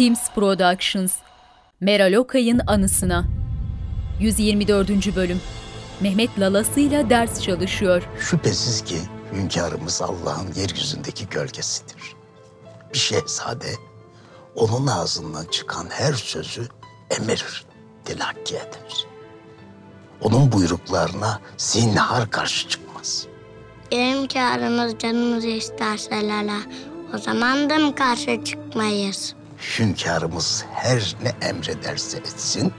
Teams Productions Meral Okay'ın anısına 124. bölüm Mehmet lalasıyla ders çalışıyor. Şüphesiz ki hünkârımız Allah'ın yeryüzündeki gölgesidir. Bir şehzade onun ağzından çıkan her sözü emir telakki eder. Onun buyruklarına zinhar karşı çıkmaz. Hünkârımız canımızı isterse lala. O zaman da mı karşı çıkmayız? Hünkârımız her ne emrederse etsin,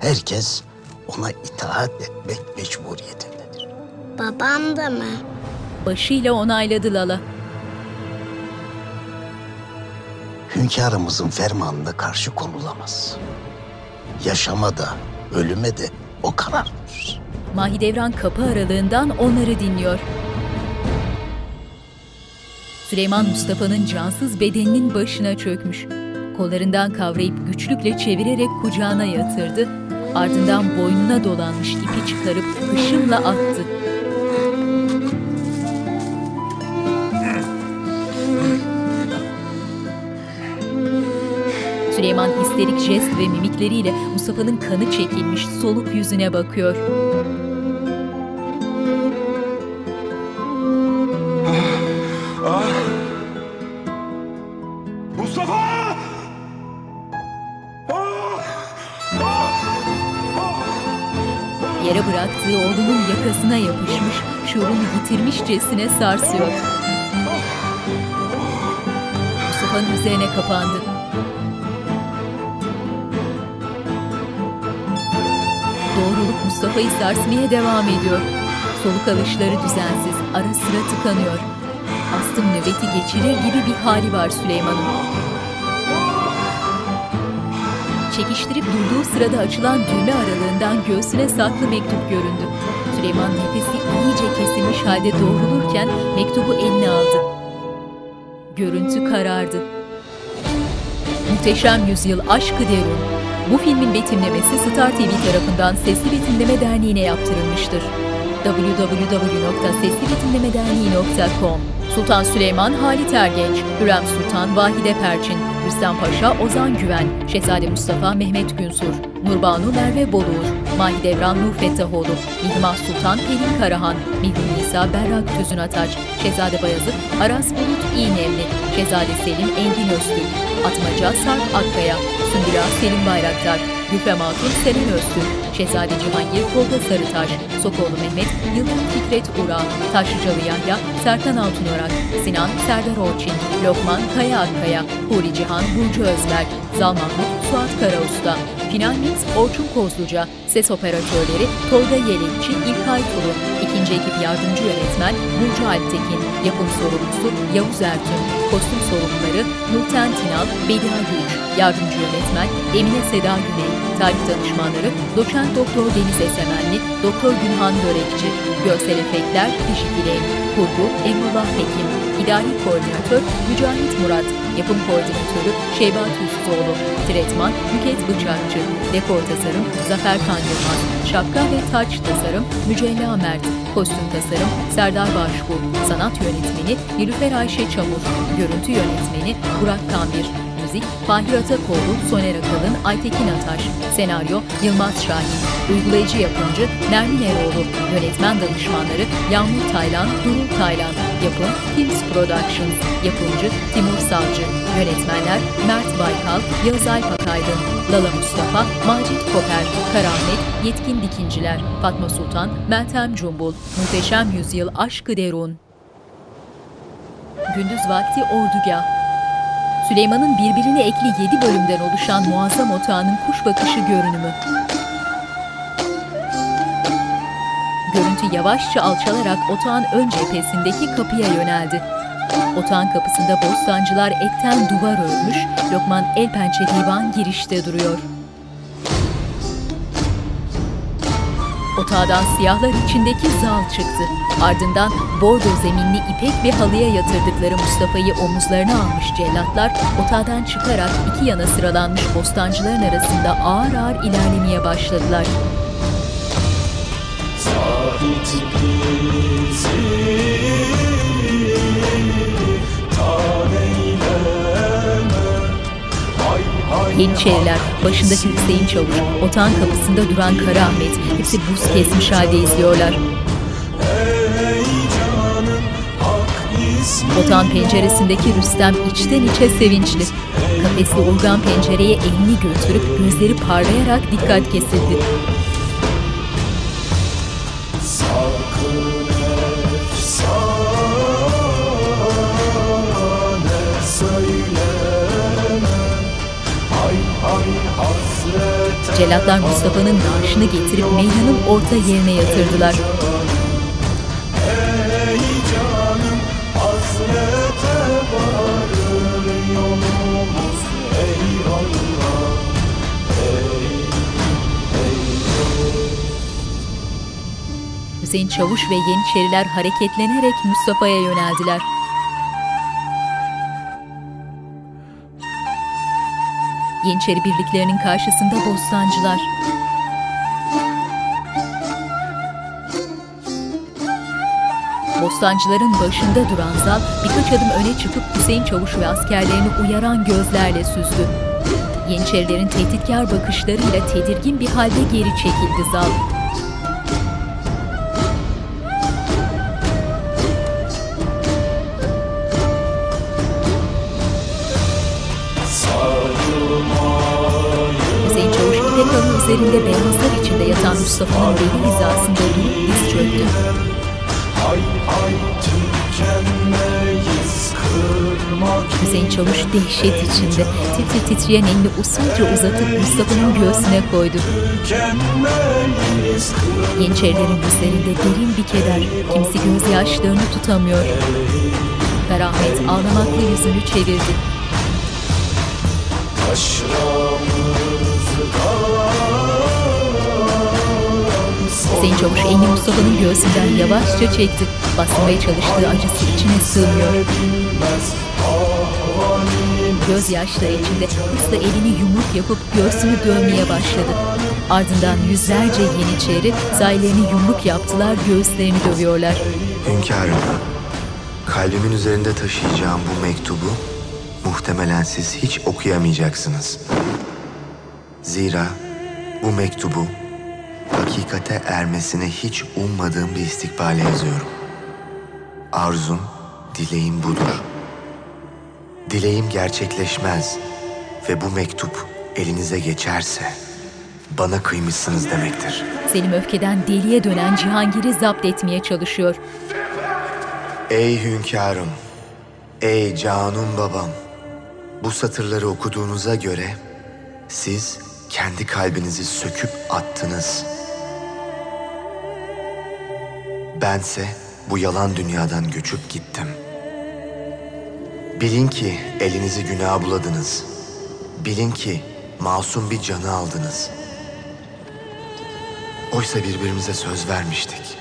herkes ona itaat etmek mecburiyetindedir. Babam da mı? Başıyla onayladı Lala. Hünkârımızın fermanına karşı konulamaz. Yaşama da, ölüme de o karar verir. Mahidevran kapı aralığından onları dinliyor. Süleyman Mustafa'nın cansız bedeninin başına çökmüş. Kollarından kavrayıp güçlükle çevirerek kucağına yatırdı. Ardından boynuna dolanmış ipi çıkarıp hışımla attı. Süleyman histerik jest ve mimikleriyle Mustafa'nın kanı çekilmiş soluk yüzüne bakıyor. Yere bıraktığı oğlunun yakasına yapışmış, şuurunu yitirmişçesine sarsıyor. Mustafa'nın üzerine kapandı. Doğruluk Mustafa'yı sarsmaya devam ediyor. Soluk alışları düzensiz, ara sıra tıkanıyor. Astım nöbeti geçirir gibi bir hali var Süleyman'ın. Çekiştirip durduğu sırada açılan düğme aralığından göğsüne saklı mektup göründü. Süleyman nefesi iyice kesilmiş halde doğrulurken mektubu eline aldı. Görüntü karardı. Muhteşem Yüzyıl Aşkı Derun. Bu filmin betimlemesi Star TV tarafından Sesli Betimleme Derneği'ne yaptırılmıştır. www.seslibetimlemederneği.com Sultan Süleyman Halit Ergenç, Hürrem Sultan Vahide Perçin, Rüstem Paşa Ozan Güven, Şehzade Mustafa Mehmet Günsur, Nurbanu Merve Boluğur, Mahidevran Nur Fettahoğlu, Mihrimah Sultan Pelin Karahan, Mihri Nisa Berrak Tüzün Ataç, Şehzade Bayazıt Aras Bulut İğnemli, Şehzade Selim Engin Öztürk, Atmaca Sarp Akkaya, Sümbüla Selim Bayraktar, Gülfem Hatun Seren Öztürk, Şehzade Cihangir Tolga Sarıtaş, Sokoğlu Mehmet, Yıldırım Fikret Ural, Taşlıcalı Yahya, Serkan Altunorak, Sinan Serdar Orçin, Lokman Kaya Akkaya, Huri Cihan Burcu Özberk, Zal Mahmut Suat Karausta, Final Mix Orçun Kozluca, Ses Operatörleri Tolga Yelekçi İlkay Tulu, İkinci Ekip Yardımcı Yönetmen Burcu Alptekin, Yapım Sorumlusu Yavuz Ertun, Kostüm Sorumluları Nurten Tinal, Bedia Gülç, Yardımcı Yönetmen Emine Seda Güney, Tarih Danışmanları Doçent Doktor Deniz Esemenli, Doktor Günhan Börekçi, Görsel Efektler Dişi Kurgu Emrullah Hekim, İdari Koordinatör Mücahit Murat, Yapım Koordinatörü Şeyba Tüzsoğlu, Tretman Büket Bıçakçı, Dekor Tasarım Zafer Kandırmaz, Şapka ve Taç Tasarım Mücella Mert, Kostüm Tasarım Serdar Başbu, Sanat Yönetmeni Nilüfer Ayşe Çamur, Görüntü Yönetmeni Burak Kambir, Müzik Fahir Atakoğlu, Soner Akalın, Aytekin Ataş, Senaryo Yılmaz Şahin, Uygulayıcı Yapımcı Nermin Eroğlu, Yönetmen Danışmanları Yağmur Taylan, Durul Taylan, Yapım Teams Productions, Yapımcı Timur Savcı, Yönetmenler Mert Baykal, Yağız Alp Akaydın, Lala Mustafa, Macit Koper, Karamet, Yetkin Dikinciler, Fatma Sultan, Meltem Cumbul, Muhteşem Yüzyıl Aşkı Derun. Gündüz vakti ordugah. Süleyman'ın birbirine ekli yedi bölümden oluşan muazzam otağının kuş bakışı görünümü. Görüntü yavaşça alçalarak otağın ön cephesindeki kapıya yöneldi. Otağın kapısında bostancılar etten duvar örmüş, Lokman el pençe divan girişte duruyor. Otağdan siyahlar içindeki zal çıktı. Ardından bordo zeminli ipek bir halıya yatırdıkları Mustafa'yı omuzlarına almış cellatlar otağdan çıkarak iki yana sıralanmış bostancıların arasında ağır ağır ilerlemeye başladılar. Yeniçeriler, başındaki Hüseyin Çavuş, otağın kapısında duran Kara Ahmet, hepsi buz kesmiş halde izliyorlar. Otağın penceresindeki Rüstem içten içe sevinçli. Kafesli urgan pencereye elini götürüp gözleri parlayarak dikkat kesildi. Celatlar Mustafa'nın naaşını getirip meydanın orta yerine yatırdılar. Hüseyin Çavuş ve Yeniçeriler hareketlenerek Mustafa'ya yöneldiler. Yeniçeri birliklerinin karşısında bostancılar. Bostancıların başında duran Zal birkaç adım öne çıkıp Hüseyin Çavuş ve askerlerini uyaran gözlerle süzdü. Yeniçerilerin tehditkar bakışlarıyla tedirgin bir halde geri çekildi Zal. Üzerinde beyazlar içinde yatan Mustafa'nın beli hizasında durup diz çöktü. Hay hay tükenmeyiz kırmak Hüseyin Çavuş dehşet içinde tir titreyen elini usulca uzatıp Mustafa'nın göğsüne koydu. Yeniçerilerin yüzlerinde derin bir keder, kimisi gözyaşlarını tutamıyor. Karamet ağlamakla yüzünü çevirdi. Hüseyin Çavuş elini Mustafa'nın göğsünden yavaşça çekti. Bastırmaya çalıştığı acısı içine sığmıyor. Gözyaşları içinde hızla elini yumruk yapıp göğsünü dövmeye başladı. Ardından yüzlerce yeniçeri sayılarını yumruk yaptılar, göğüslerini dövüyorlar. Hünkârım, kalbimin üzerinde taşıyacağım bu mektubu muhtemelen siz hiç okuyamayacaksınız. Zira bu mektubu hakikate ermesine hiç ummadığım bir istikbale yazıyorum. Arzum, dileğim budur. Dileğim gerçekleşmez ve bu mektup elinize geçerse bana kıymışsınız demektir. Selim öfkeden deliye dönen Cihangir'i zapt etmeye çalışıyor. Ey hünkârım, ey canım babam. Bu satırları okuduğunuza göre siz kendi kalbinizi söküp attınız. Bense bu yalan dünyadan göçüp gittim. Bilin ki elinizi günaha buladınız. Bilin ki masum bir canı aldınız. Oysa birbirimize söz vermiştik.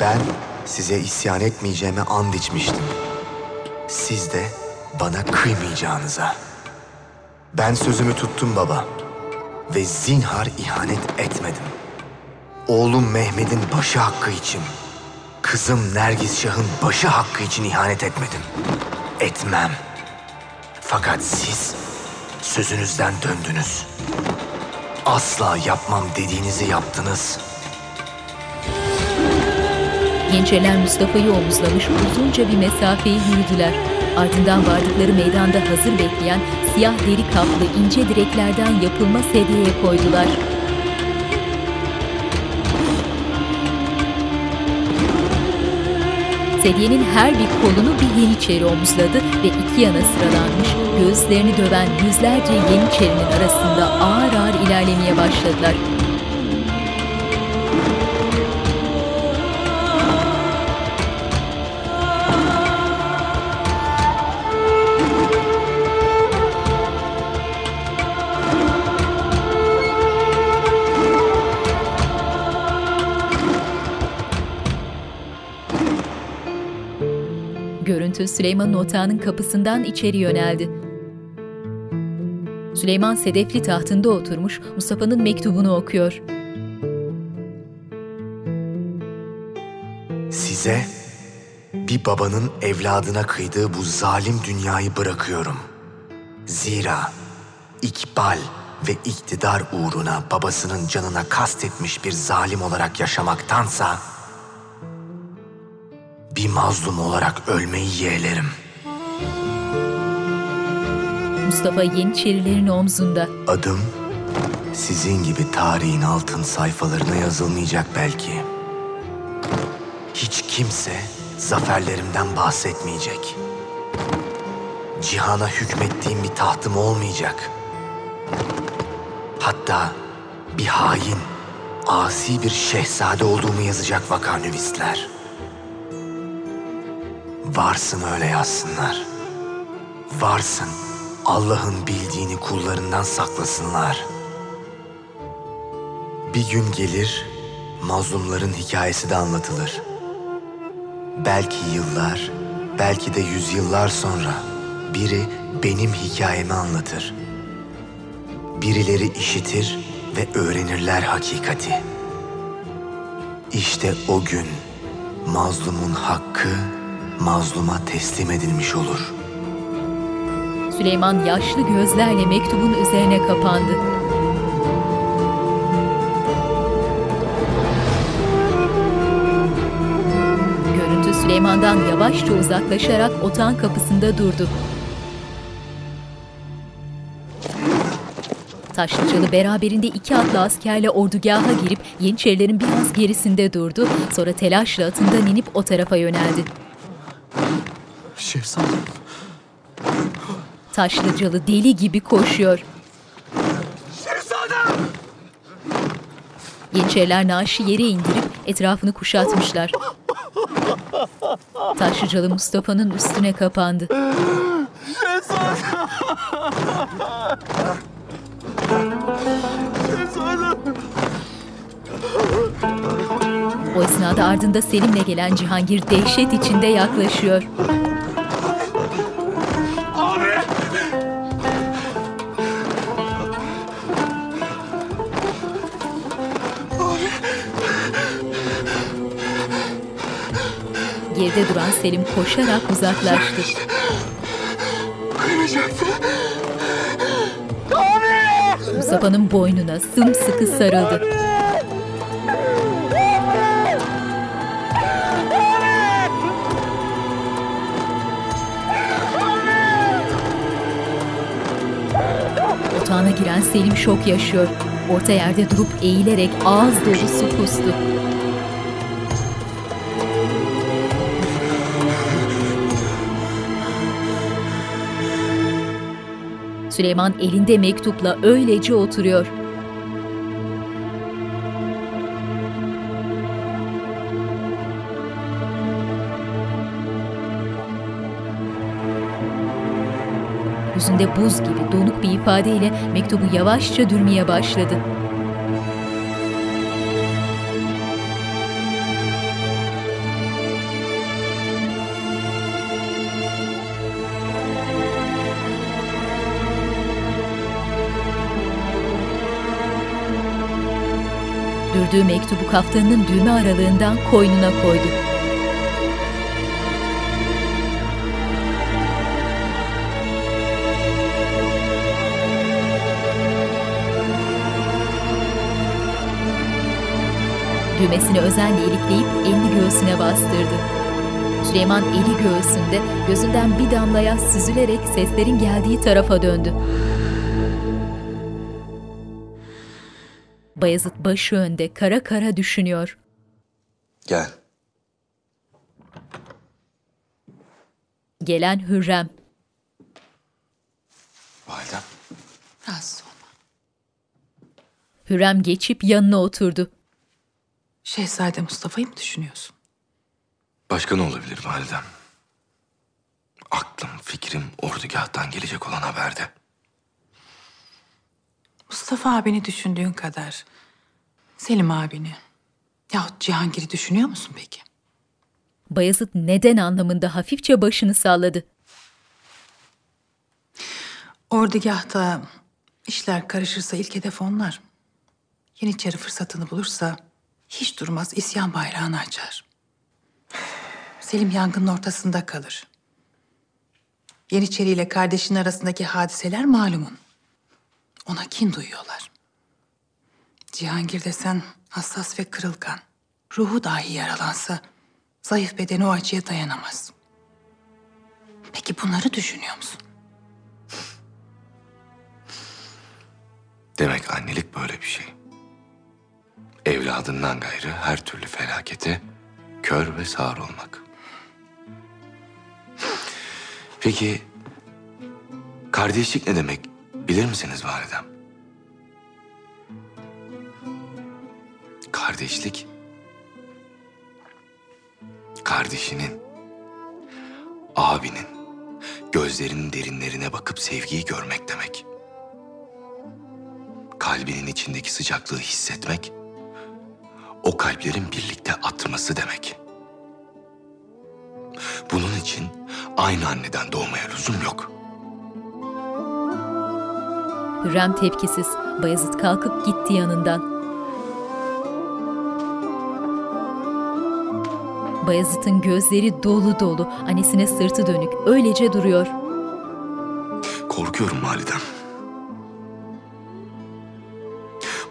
Ben size isyan etmeyeceğime and içmiştim. Siz de bana kıymayacağınıza. Ben sözümü tuttum baba. Ve zinhar ihanet etmedim. Oğlum Mehmet'in başı hakkı için, kızım Nergis Şah'ın başı hakkı için ihanet etmedim. Etmem. Fakat siz sözünüzden döndünüz. Asla yapmam dediğinizi yaptınız.'' Yeniçeriler Mustafa'yı omuzlamış uzunca bir mesafeyi yürüdüler. Ardından vardıkları meydanda hazır bekleyen siyah deri kaplı ince direklerden yapılma sedyeye koydular. Sedyenin her bir kolunu bir yeniçeri omuzladı ve iki yana sıralanmış göğüslerini döven yüzlerce yeniçerinin arasında ağır ağır ilerlemeye başladılar. Görüntü Süleyman'ın otağının kapısından içeri yöneldi. Süleyman sedefli tahtında oturmuş Mustafa'nın mektubunu okuyor. Size bir babanın evladına kıydığı bu zalim dünyayı bırakıyorum. Zira ikbal ve iktidar uğruna babasının canına kastetmiş bir zalim olarak yaşamaktansa bir mazlum olarak ölmeyi yeğlerim. Mustafa Yeniçerilerin omzunda. Adım sizin gibi tarihin altın sayfalarına yazılmayacak belki. Hiç kimse zaferlerimden bahsetmeyecek. Cihana hükmettiğim bir tahtım olmayacak. Hatta bir hain, asi bir şehzade olduğumu yazacak vakanüvisler. Varsın öyle yazsınlar. Varsın Allah'ın bildiğini kullarından saklasınlar. Bir gün gelir, mazlumların hikayesi de anlatılır. Belki yıllar, belki de yüzyıllar sonra biri benim hikayemi anlatır. Birileri işitir ve öğrenirler hakikati. İşte o gün mazlumun hakkı mazluma teslim edilmiş olur.'' Süleyman yaşlı gözlerle mektubun üzerine kapandı. Görüntü Süleyman'dan yavaşça uzaklaşarak otağın kapısında durdu. Taşlıcalı beraberinde iki atlı askerle ordugaha girip Yeniçerilerin biraz gerisinde durdu. Sonra telaşla atından inip o tarafa yöneldi. Şehzadem. Taşlıcalı deli gibi koşuyor. Yeniçeriler naaşı yere indirip etrafını kuşatmışlar. Taşlıcalı Mustafa'nın üstüne kapandı. O esnada ardında Selim'le gelen Cihangir dehşet içinde yaklaşıyor. Geride duran Selim koşarak uzaklaştı. Mustafa'nın boynuna sımsıkı sarıldı. Otağına giren Selim şok yaşıyor. Orta yerde durup eğilerek ağız dolu su kustu. Süleyman elinde mektupla öylece oturuyor. Yüzünde buz gibi donuk bir ifadeyle mektubu yavaşça dürmeye başladı. Dürdüğü mektubu kaftanının düğme aralığından koynuna koydu. Düğmesini özenle ilikleyip elini göğsüne bastırdı. Süleyman eli göğsünde gözünden bir damla yaş süzülerek seslerin geldiği tarafa döndü. Bayezid başı önde kara kara düşünüyor. Gel. Gelen Hürrem. Validem. Rahatsız olma. Hürrem geçip yanına oturdu. Şehzade Mustafa'yı mı düşünüyorsun? Başka ne olabilir validem? Aklım, fikrim ordugahtan gelecek olan haberde. Mustafa abini düşündüğün kadar Selim abini yahut Cihangir'i düşünüyor musun peki? Bayezid neden anlamında hafifçe başını salladı. Ordugahta işler karışırsa ilk hedef onlar. Yeniçeri fırsatını bulursa hiç durmaz isyan bayrağını açar. Selim yangının ortasında kalır. Yeniçeri ile kardeşin arasındaki hadiseler malumun. Ona kin duyuyorlar. Cihangir desen hassas ve kırılgan. Ruhu dahi yaralansa zayıf bedeni o acıya dayanamaz. Peki bunları düşünüyor musun? Demek annelik böyle bir şey. Evladından gayrı her türlü felakete kör ve sağır olmak. Peki kardeşlik ne demek bilir misiniz validem? Kardeşlik kardeşinin, abinin gözlerinin derinlerine bakıp sevgiyi görmek demek kalbinin içindeki sıcaklığı hissetmek, o kalplerin birlikte atması demek. Bunun için aynı anneden doğmaya lüzum yok. Hürrem tepkisiz. Bayezid kalkıp gitti yanından. Bayezid'in gözleri dolu dolu, annesine sırtı dönük, öylece duruyor. Korkuyorum validem.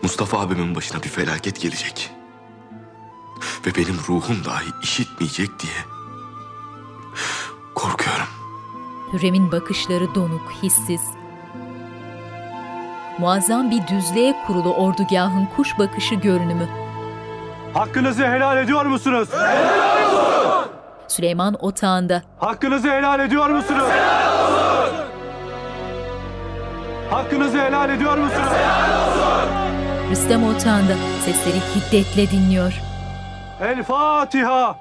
Mustafa abimin başına bir felaket gelecek. Ve benim ruhum dahi işitmeyecek diye. Korkuyorum. Hürrem'in bakışları donuk, hissiz. Muazzam bir düzlüğe kurulu ordugahın kuş bakışı görünümü. Hakkınızı helal ediyor musunuz? Süleyman otağında. Hakkınızı helal ediyor musunuz? Hakkınızı helal ediyor musunuz? Rüstem otağında sesleri hiddetle dinliyor. El Fatiha.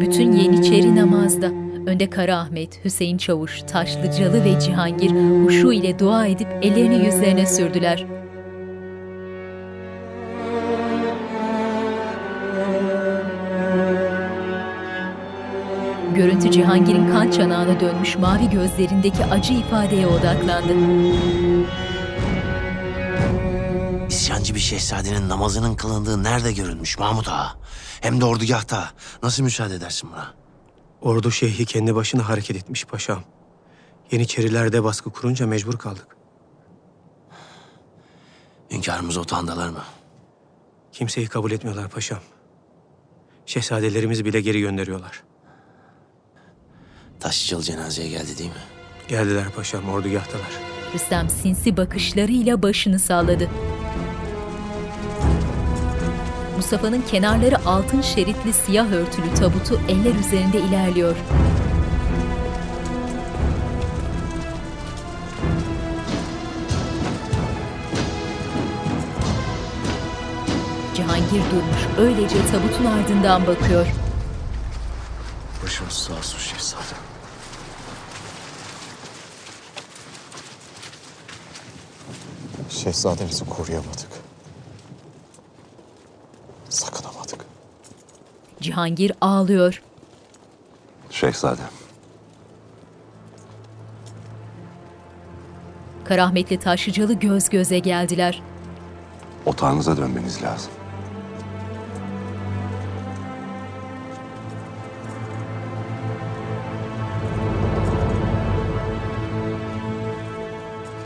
Bütün Yeniçeri namazda. Önde Kara Ahmet, Hüseyin Çavuş, Taşlıcalı ve Cihangir huşu ile dua edip ellerini yüzlerine sürdüler. Görüntü Cihangir'in kan çanağına dönmüş mavi gözlerindeki acı ifadeye odaklandı. Bir şehzadenin namazının kılındığı nerede görülmüş Mahmut Ağa? Hem de ordugahta. Nasıl müsaade edersin buna? Ordu şeyhi kendi başına hareket etmiş paşam. Yeniçerilerde baskı kurunca mecbur kaldık. Hünkârımız otağındalar mı? Kimseyi kabul etmiyorlar paşam. Şehzadelerimizi bile geri gönderiyorlar. Taşlıcalı cenazeye geldi değil mi? Geldiler paşam, ordugahtalar. Rüstem sinsi bakışlarıyla başını salladı. Mustafa'nın kenarları altın şeritli siyah örtülü tabutu eller üzerinde ilerliyor. Cihangir durmuş, öylece tabutun ardından bakıyor. Başımız sağ olsun şehzadem. Şehzademizi koruyamadık. Sakınamadık. Cihangir ağlıyor. Şehzadem. Karahmetli Taşlıcalı göz göze geldiler. Otağınıza dönmeniz lazım.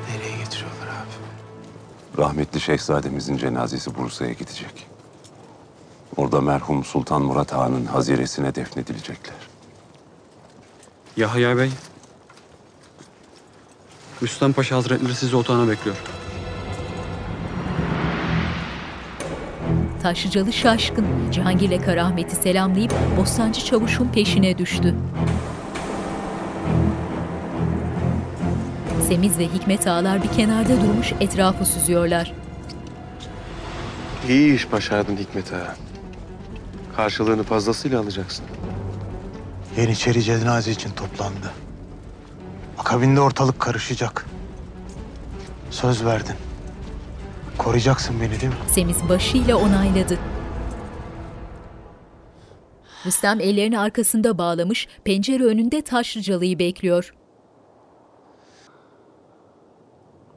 Nereye getiriyorlar abi? Rahmetli şehzademizin cenazesi Bursa'ya gidecek. Orada merhum Sultan Murat Han'ın haziresine defnedilecekler. Yahya Bey. Rüstem Paşa Hazretleri sizi otağına bekliyor. Taşlıcalı şaşkın. Cihangir'le Karahmet'i selamlayıp Bostancı Çavuş'un peşine düştü. Semiz ve Hikmet ağalar bir kenarda durmuş etrafı süzüyorlar. İyi iş başardın Hikmet Ağa. Karşılığını fazlasıyla alacaksın. Yeniçeri cenaze için toplandı. Akabinde ortalık karışacak. Söz verdin. Koruyacaksın beni değil mi? Semiz başıyla onayladı. Rüstem ellerini arkasında bağlamış, pencere önünde Taşlıcalı'yı bekliyor.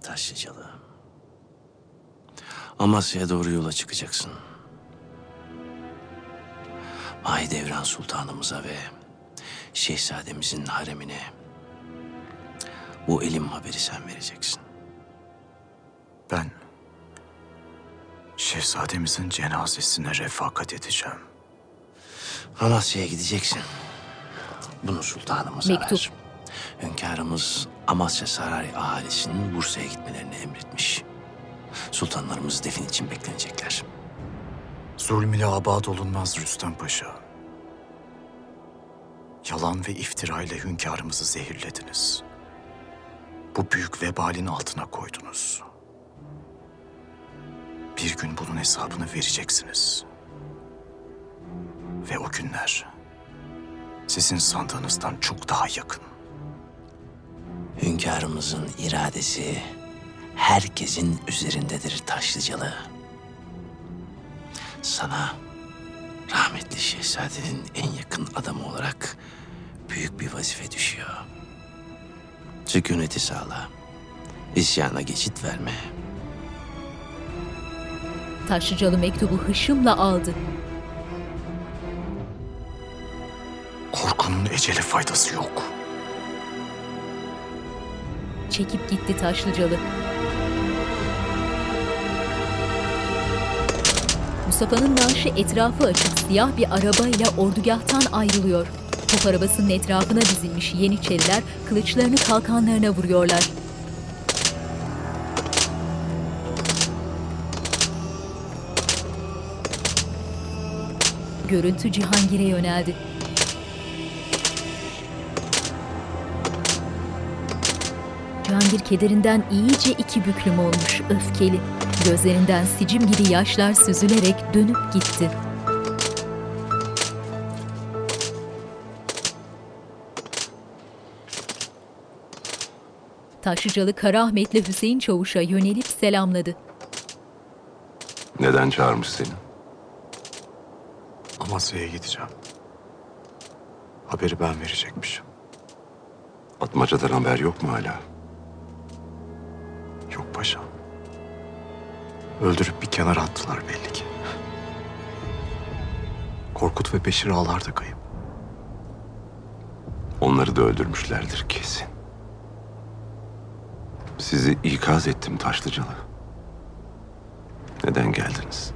Taşlıcalı. Amasya'ya doğru yola çıkacaksın. Mahidevran Sultanımıza ve Şehzademizin haremine Bu elim haberi sen vereceksin. Ben şehzademizin cenazesine refakat edeceğim. Amasya'ya gideceksin. Bunu sultanımıza Mektup. ver. Hünkârımız Amasya Saray ahalisinin Bursa'ya gitmelerini emretmiş. Sultanlarımız defin için beklenecekler. Zulm ile abad olunmaz Rüstem Paşa. Yalan ve iftira ile hünkârımızı zehirlediniz. Bu büyük vebalin altına koydunuz. Bir gün bunun hesabını vereceksiniz. Ve o günler sizin sandığınızdan çok daha yakın. Hünkârımızın iradesi herkesin üzerindedir Taşlıcalı. Sana rahmetli şehzadenin en yakın adamı olarak büyük bir vazife düşüyor. Sükuneti sağla. İsyana geçit verme. Taşlıcalı mektubu hışımla aldı. Korkunun ecele faydası yok. Çekip gitti Taşlıcalı. Mustafa'nın naaşı etrafı açık siyah bir arabayla ordugahtan ayrılıyor. Top arabasının etrafına dizilmiş Yeniçeriler kılıçlarını kalkanlarına vuruyorlar. Görüntü Cihangir'e yöneldi. Cihangir kederinden iyice iki büklüm olmuş, öfkeli. Gözlerinden sicim gibi yaşlar süzülerek dönüp gitti. Taşlıcalı Karahmetli Hüseyin Çavuş'a yönelip selamladı. Neden çağırmış seni? Amasya'ya gideceğim. Haberi ben verecekmişim. Atmaca'dan haber yok mu hala? Yok paşam. Öldürüp bir kenara attılar belli ki. Korkut ve Beşir ağlar da kayıp. Onları da öldürmüşlerdir kesin. Sizi ikaz ettim Taşlıcalı. Neden geldiniz?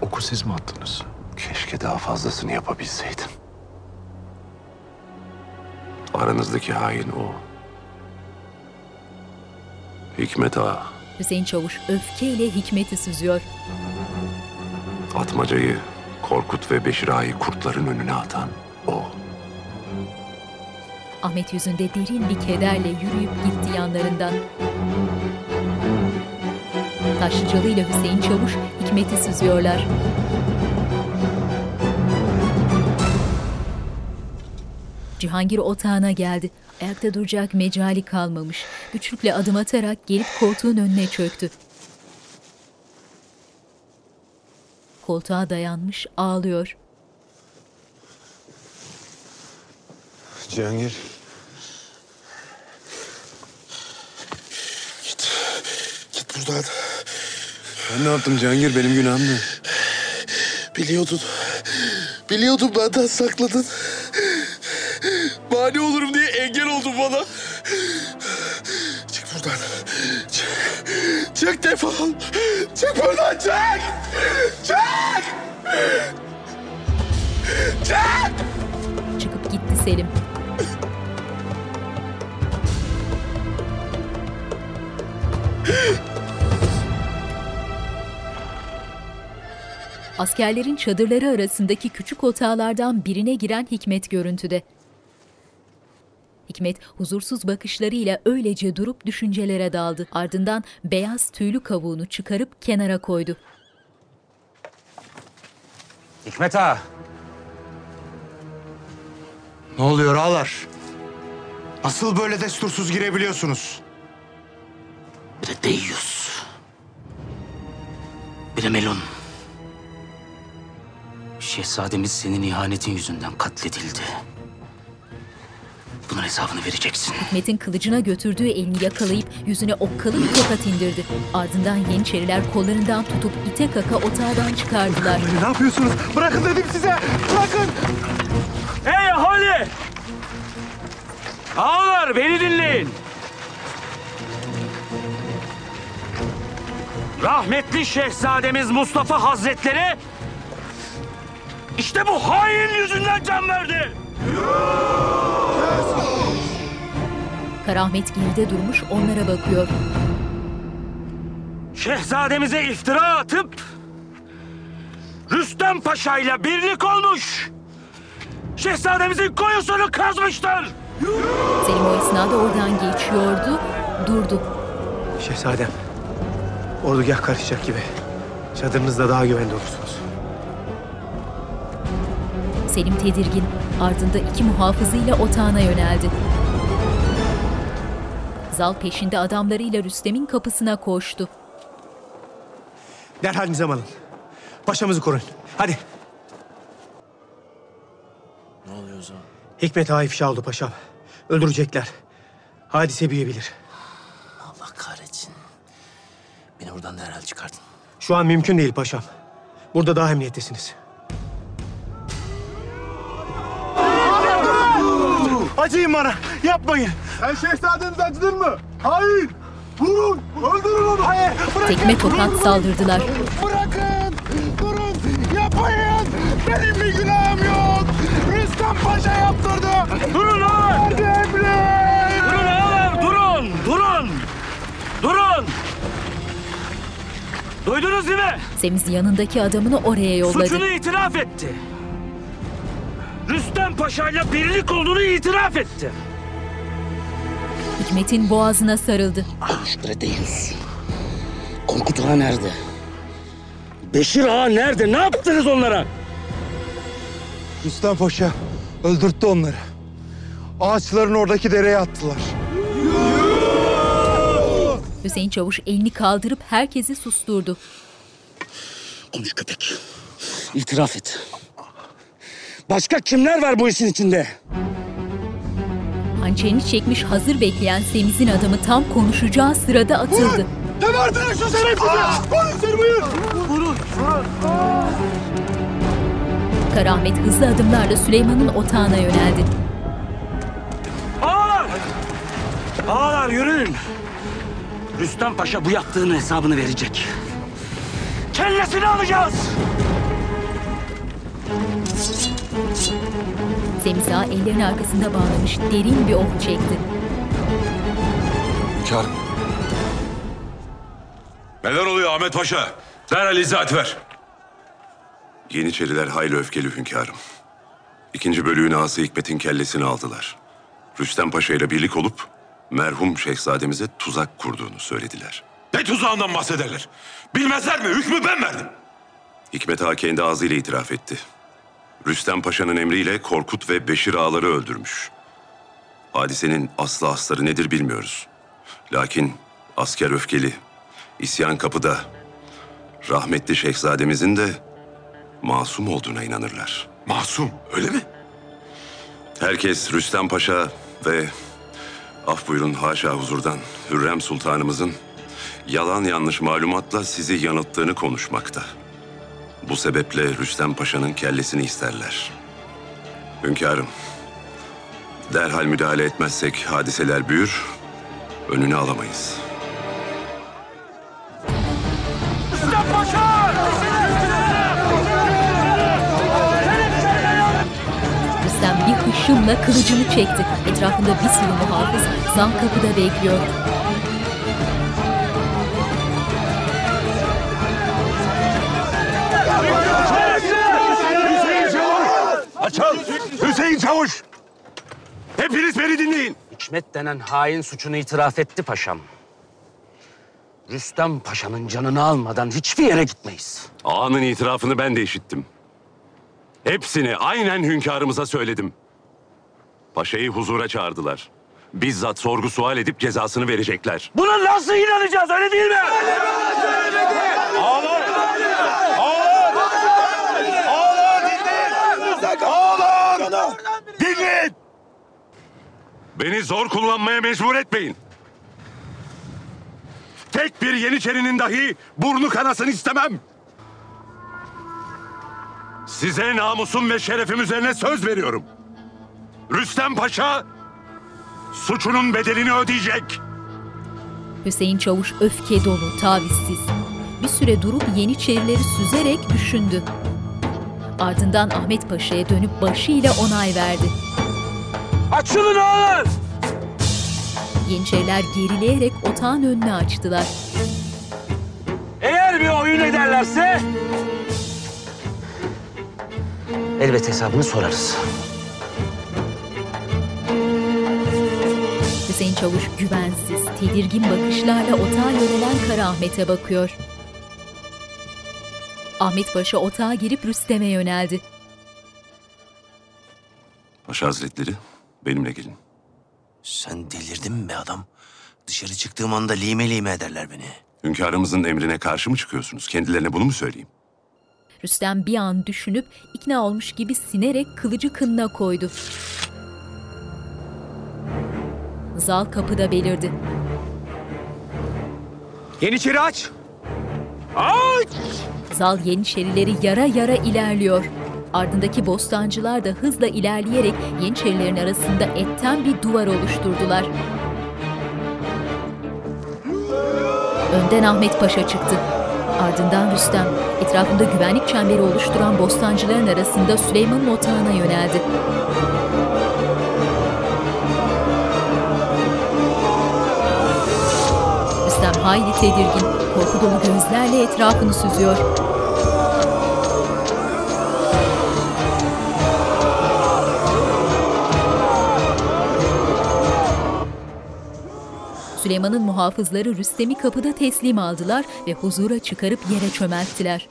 Oku siz mi attınız? Keşke daha fazlasını yapabilseydim. Aranızdaki hain o. Hikmet Ağa, Hüseyin Çavuş öfkeyle hikmeti süzüyor. Atmaca'yı, Korkut ve Beşir Ağa'yı kurtların önüne atan o. Ahmet yüzünde derin bir kederle yürüyüp gitti yanlarından. Taşlıcalı ile Hüseyin Çavuş hikmeti süzüyorlar. Cihangir otağına geldi. Ayakta duracak mecali kalmamış. Güçlükle adım atarak gelip koltuğun önüne çöktü. Koltuğa dayanmış ağlıyor. Cihangir. Git buradan. Ben ne yaptım Cihangir? Benim günahım ne? Biliyordun. Biliyordum benden sakladın. Mani olurum diye engel oldun bana. Çık buradan. Çık. Çık defol. Çık buradan çık. Çık. Çık. Çıkıp gitti Selim. Askerlerin çadırları arasındaki küçük otağlardan birine giren Hikmet görüntüde. Hikmet huzursuz bakışlarıyla öylece durup düşüncelere daldı. Ardından beyaz tüylü kavuğunu çıkarıp kenara koydu. Hikmet ağa. Ne oluyor ağalar? Nasıl böyle destursuz girebiliyorsunuz? Bir de Deyyus. Bir de Melun. Şehzademiz senin ihanetin yüzünden katledildi. Bunun hesabını vereceksin. Hikmet'in kılıcına götürdüğü elini yakalayıp yüzüne okkalı bir tokat indirdi. Ardından Yeniçeriler kollarından tutup ite kaka otağdan çıkardılar. Ne yapıyorsunuz? Bırakın dedim size. Bırakın. Hey ahali! Ağalar beni dinleyin. Rahmetli şehzademiz Mustafa Hazretleri işte bu hain yüzünden can verdi. Karahmet geride durmuş onlara bakıyor. Şehzademize iftira atıp Rüstem Paşa ile birlik olmuş. Şehzademizin koyusunu kazmışlar. Selim o esnada oradan geçiyordu, durdu. Şehzadem, ordugah karışacak gibi. Çadırınızda daha güvende olursunuz. Selim tedirgin, ardında iki muhafızıyla otağına yöneldi. Zal peşinde adamlarıyla Rüstem'in kapısına koştu. Derhal nizam alın. Paşamızı korun. Hadi. Ne oluyor zaman? Hikmet Ağa ifşa oldu paşam. Öldürecekler. Hadise büyüyebilir. Allah kahretsin. Beni buradan derhal çıkartın. Şu an mümkün değil paşam. Burada daha emniyettesiniz. Acıyın bana. Yapmayın. Sen şehzadeniz acıdın mı? Hayır. Vurun. Öldürün onu. Hayır. Tekme tokat saldırdılar. Bırakın. Durun. Yapmayın. Benim bir günahım yok. Rüstem Paşa yaptırdı. Durun. Verdi emri. Durun ağalar durun. Durun. Durun. Duydunuz değil mi? Semiz yanındaki adamını oraya yolladı. Suçunu itiraf etti. Rüstem Paşa ile birlik olduğunu itiraf etti. Hikmet'in boğazına sarıldı. Ahşeredeyiz. Korkut Ağa nerede? Beşir Ağa nerede? Ne yaptınız onlara? Rüstem Paşa öldürttü onları. Ağaçların oradaki dereye attılar. Hüseyin Çavuş elini kaldırıp herkesi susturdu. Konuş köpek. İtiraf et. Başka kimler var bu işin içinde? Hançerini çekmiş hazır bekleyen Semiz'in adamı tam konuşacağı sırada atıldı. Gebertin şu şerefsizi. Vurun seni buyur. Vurun. Karahmet hızlı adımlarla Süleyman'ın otağına yöneldi. Ağalar! Ağalar yürüyün. Rüstem Paşa bu yaptığının hesabını verecek. Kellesini alacağız. Semiz Ağa ellerini arkasında bağlamış derin bir oh çekti. Hünkârım. Neler oluyor Ahmet Paşa? Derhal izahat ver. Yeniçeriler hayli öfkeli hünkârım. İkinci bölüğün ağası Hikmet'in kellesini aldılar. Rüstem Paşa ile birlik olup merhum şehzademize tuzak kurduğunu söylediler. Ne tuzağından bahsederler? Bilmezler mi? Hükmü ben verdim. Hikmet Ağa kendi ağzıyla itiraf etti. Rüstem Paşa'nın emriyle Korkut ve Beşir ağaları öldürmüş. Hadisenin aslı astarı nedir bilmiyoruz. Lakin asker öfkeli, isyan kapıda. Rahmetli şehzademizin de masum olduğuna inanırlar. Masum, öyle mi? Herkes Rüstem Paşa ve af buyurun haşa huzurdan Hürrem Sultanımızın yalan yanlış malumatla sizi yanılttığını konuşmakta. Bu sebeple Rüstem Paşa'nın kellesini isterler. Hünkârım, derhal müdahale etmezsek hadiseler büyür, önünü alamayız. Rüstem Paşa! Rüstem bir hışımla kılıcını çekti. Etrafında bir sürü muhafız zan kapıda bekliyor. Çavuş! Hepiniz beni dinleyin. Hikmet denen hain suçunu itiraf etti paşam. Rüstem Paşa'nın canını almadan hiçbir yere gitmeyiz. Ağanın itirafını ben de işittim. Hepsini aynen hünkârımıza söyledim. Paşayı huzura çağırdılar. Bizzat sorgu sual edip cezasını verecekler. Buna nasıl inanacağız öyle değil mi? Ağlar! Ağlar! Ağlar dinleyin! Ağlar! Dinleyin! Beni zor kullanmaya mecbur etmeyin. Tek bir yeniçerinin dahi burnu kanasını istemem. Size namusum ve şerefim üzerine söz veriyorum. Rüstem Paşa suçunun bedelini ödeyecek. Hüseyin Çavuş öfke dolu, tavizsiz. Bir süre durup Yeniçerileri süzerek düşündü. Ardından Ahmet Paşa'ya dönüp başıyla onay verdi. Açılın ağlar! Yeniçeriler gerileyerek otağın önünü açtılar. Eğer bir oyun ederlerse Elbet hesabını sorarız. Hüseyin Çavuş güvensiz, tedirgin bakışlarla otağa yönelen Kara Ahmet'e bakıyor. Ahmet Paşa otağa girip Rüstem'e yöneldi. Paşa Hazretleri benimle gelin. Sen delirdin mi be adam? Dışarı çıktığım anda lime lime ederler beni. Hünkârımızın emrine karşı mı çıkıyorsunuz? Kendilerine bunu mu söyleyeyim? Rüstem bir an düşünüp ikna olmuş gibi sinerek kılıcı kınına koydu. Zal kapıda belirdi. Yeniçeri aç! aç! Zal Yeniçerileri yara yara ilerliyor. Ardındaki bostancılar da hızla ilerleyerek Yeniçerilerin arasında etten bir duvar oluşturdular. Önden Ahmet Paşa çıktı. Ardından Rüstem, etrafında güvenlik çemberi oluşturan bostancıların arasında Süleyman'ın otağına yöneldi. Rüstem hayli tedirgin, korku dolu gözlerle etrafını süzüyor. Süleyman'ın muhafızları Rüstem'i kapıda teslim aldılar ve huzura çıkarıp yere çömelttiler.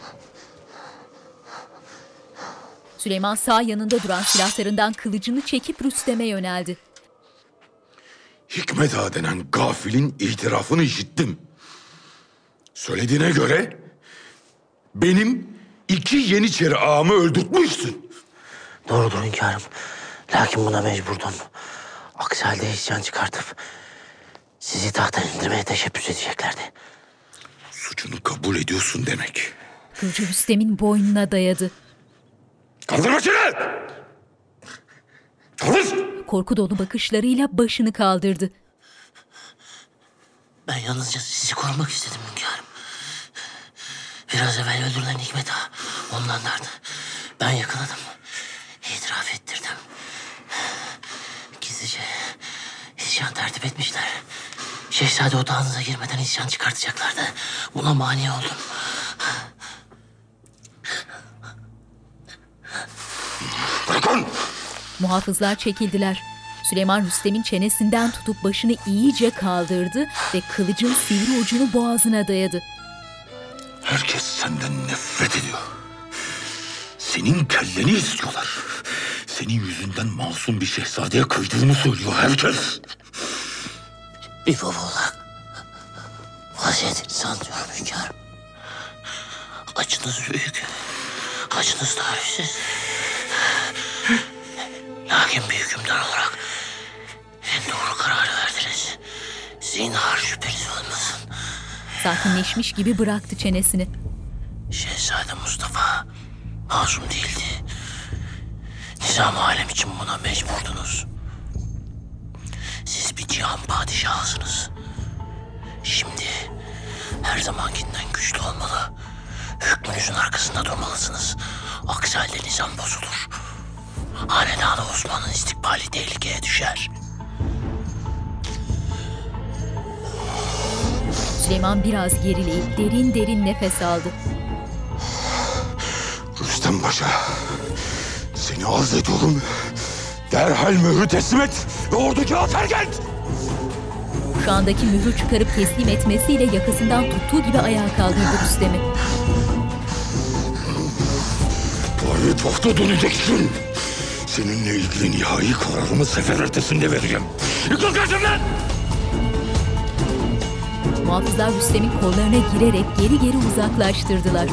Süleyman sağ yanında duran silahlarından kılıcını çekip Rüstem'e yöneldi. Hikmet Ağa denen gafilin itirafını işittim. Söylediğine göre benim iki Yeniçeri ağamı öldürtmüşsün. Doğrudur hünkârım. Lakin buna mecburdum. Aksi halde isyan çıkartıp sizi tahttan indirmeye teşebbüs edeceklerdi. Suçunu kabul ediyorsun demek. Kılıcı Rüstem'in boynuna dayadı. Kaldır başını! Kaldır! Korku dolu bakışlarıyla başını kaldırdı. Ben yalnızca sizi korumak istedim hünkârım. Biraz evvel öldürülen Hikmet Ağa ondanlardı. Ben yakaladım. İtiraf ettirdim. Gizlice isyan tertip etmişler. Şehzade odağınıza girmeden isyan çıkartacaklardı. Buna mani oldum. Bırakın! Muhafızlar çekildiler. Süleyman Rüstem'in çenesinden tutup başını iyice kaldırdı ve kılıcın sivri ucunu boğazına dayadı. Herkes senden nefret ediyor. Senin kelleni istiyorlar. Senin yüzünden masum bir şehzadeye kıydığını söylüyor herkes. Bir baba olarak vaziyetinizi anlıyorum hünkârım. Acınız büyük. Acınız tarifsiz. Lakin bir hükümdar olarak en doğru kararı verdiniz. Zinhar şüpheniz olmasın. Sakinleşmiş gibi bıraktı çenesini. Şehzade Mustafa masum değildi. Nizam alem için buna mecburdunuz. Siz bir cihan padişahısınız. Şimdi her zamankinden güçlü olmalı. Hükmünüzün arkasında durmalısınız. Aksi halde nizam bozulur. Hanedanı Osman'ın istikbali tehlikeye düşer. Süleyman biraz gerileyip derin derin nefes aldı. Rüstem Paşa, seni arz ediyorum. Derhal mührü teslim et ve ordugaha terk et. Kuşağındaki mührü çıkarıp teslim etmesiyle yakasından tuttuğu gibi ayağa kaldırdı Rüstem'i. Payitahta döneceksin. Seninle ilgili nihai kararımı sefer ertesinde vereceğim. Yıkıl karşımdan! Muhafızlar Rüstem'in kollarına girerek geri geri uzaklaştırdılar.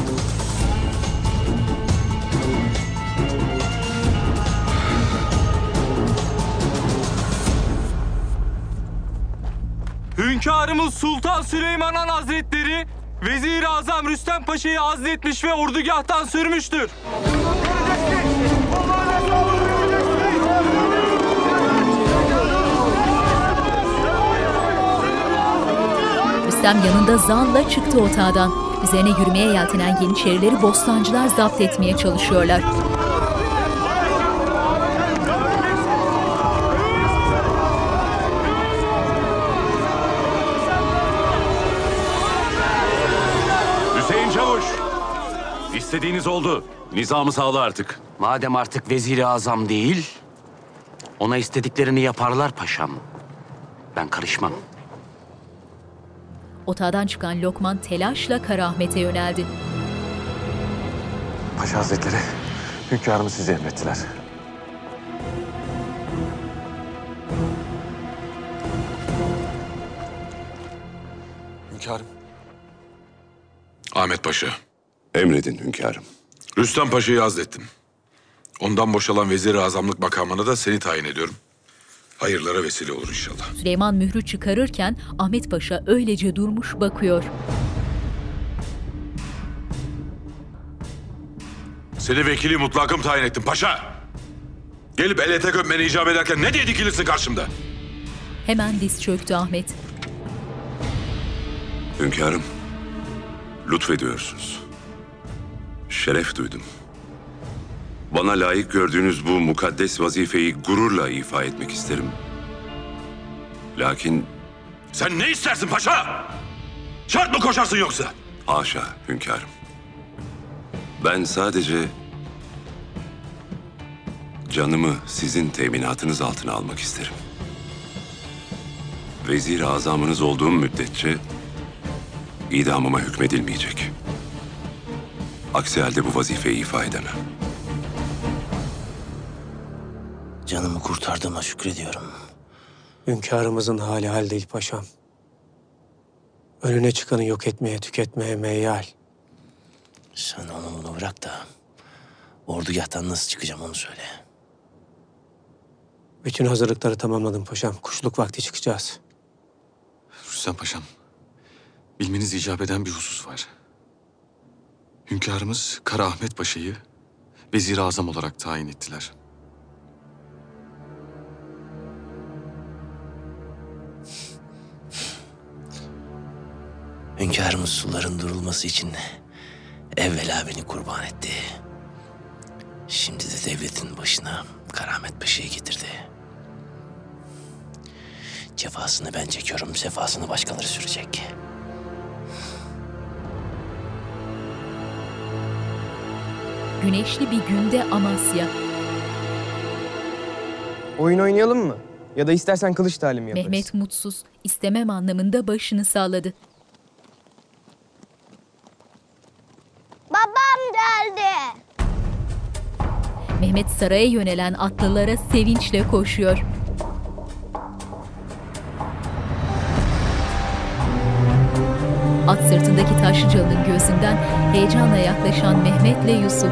Hünkârımız Sultan Süleyman Han Hazretleri Vezir-i Azam Rüstem Paşa'yı azletmiş ve ordugahtan sürmüştür. Rüstem yanında zanla çıktı otağdan. Üzerine yürümeye yeltenen yeniçerileri bostancılar zapt etmeye çalışıyorlar. İstediğiniz oldu. Nizamı sağla artık. Madem artık veziri azam değil, ona istediklerini yaparlar paşam. Ben karışmam. Otağdan çıkan Lokman telaşla Karahmet'e yöneldi. Paşa Hazretleri, hünkârımı size emrettiler. Hünkârım. Ahmet Paşa. Emredin hünkârım. Rüstem Paşa'yı azlettim. Ondan boşalan vezir azamlık makamına da seni tayin ediyorum. Hayırlara vesile olur inşallah. Süleyman mührü çıkarırken Ahmet Paşa öylece durmuş bakıyor. Seni vekili mutlakım tayin ettim paşa. Gelip el ete öpmeni icap ederken ne diye dikilirsin karşımda? Hemen diz çöktü Ahmet. Hünkârım, lütfediyorsunuz. Şeref duydum. Bana layık gördüğünüz bu mukaddes vazifeyi gururla ifa etmek isterim. Lakin Sen ne istersin paşa? Şart mı koşarsın yoksa? haşa hünkârım. Ben sadece canımı sizin teminatınız altına almak isterim. Vezir azamınız olduğum müddetçe idamıma hükmedilmeyecek. Aksi halde bu vazifeyi ifa edemem. Canımı kurtardığıma şükrediyorum. Hünkârımızın hali hal değil paşam. Önüne çıkanı yok etmeye, tüketmeye meyyal. Sen onu bunu bırak da ordugahtan nasıl çıkacağım onu söyle. Bütün hazırlıkları tamamladım paşam. Kuşluk vakti çıkacağız. Rüstem Paşam, bilmeniz icap eden bir husus var. Hünkârımız Kara Ahmet Paşa'yı vezir azam olarak tayin ettiler. Hünkârımız suların durulması için evvela beni kurban etti. Şimdi de devletin başına Karamet Paşa'yı getirdi. Cefasını ben çekiyorum, sefasını başkaları sürecek. Güneşli bir günde Amasya. Oyun oynayalım mı? Ya da istersen kılıç talimi yaparız. Mehmet mutsuz, istemem anlamında başını salladı. Babam geldi. Mehmet saraya yönelen atlılara sevinçle koşuyor. At sırtındaki Taşlıcalı'nın gözünden heyecanla yaklaşan Mehmet'le Yusuf.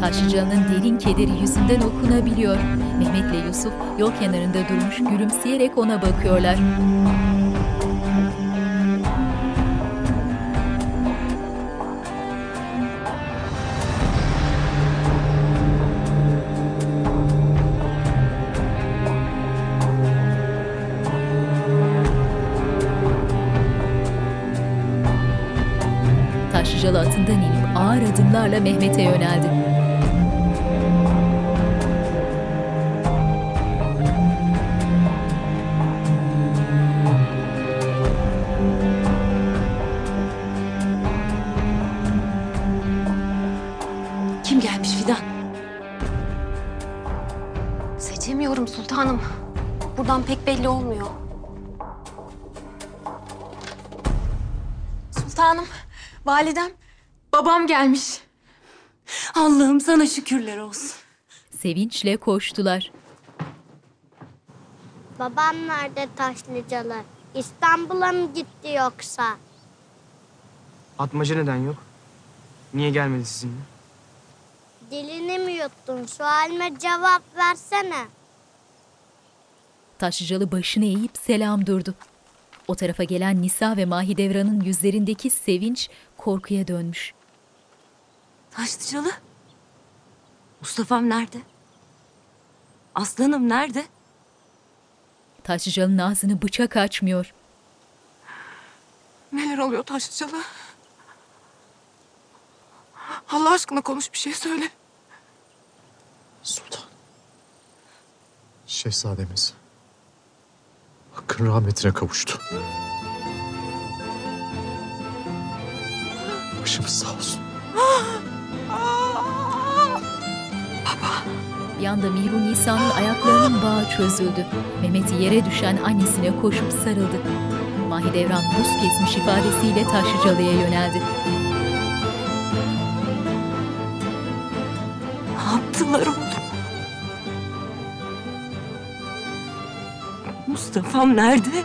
Taşlıcalı'nın derin kederi yüzünden okunabiliyor. Mehmet'le Yusuf yol kenarında durmuş gülümseyerek ona bakıyorlar. Ağır adımlarla Mehmet'e yöneldi. Kim gelmiş Fidan? Seçemiyorum sultanım. Buradan pek belli olmuyor. Sultanım, validem, babam gelmiş. Allah'ım sana şükürler olsun. Sevinçle koştular. Babam nerede Taşlıcalı? İstanbul'a mı gitti yoksa? Atmaca neden yok? Niye gelmedi sizinle? Dilini mi yuttun? Sualime cevap versene. Taşlıcalı başını eğip selam durdu. O tarafa gelen Nisa ve Mahidevran'ın yüzlerindeki sevinç korkuya dönmüş. Taşlıcalı. Mustafa'm nerede? Aslanım nerede? Taşlıcalı'nın ağzını bıçak açmıyor. Neler oluyor Taşlıcalı? Allah aşkına konuş bir şey söyle. Sultan. Şehzademiz. Hakkın rahmetine kavuştu. Başımız sağ olsun. Bir anda Mihru Nisa'nın ayaklarının bağı çözüldü. Mehmet yere düşen annesine koşup sarıldı. Mahidevran buz kesmiş ifadesiyle Taşlıcalı'ya yöneldi. Ne yaptılar oğlum? Mustafa'm nerede?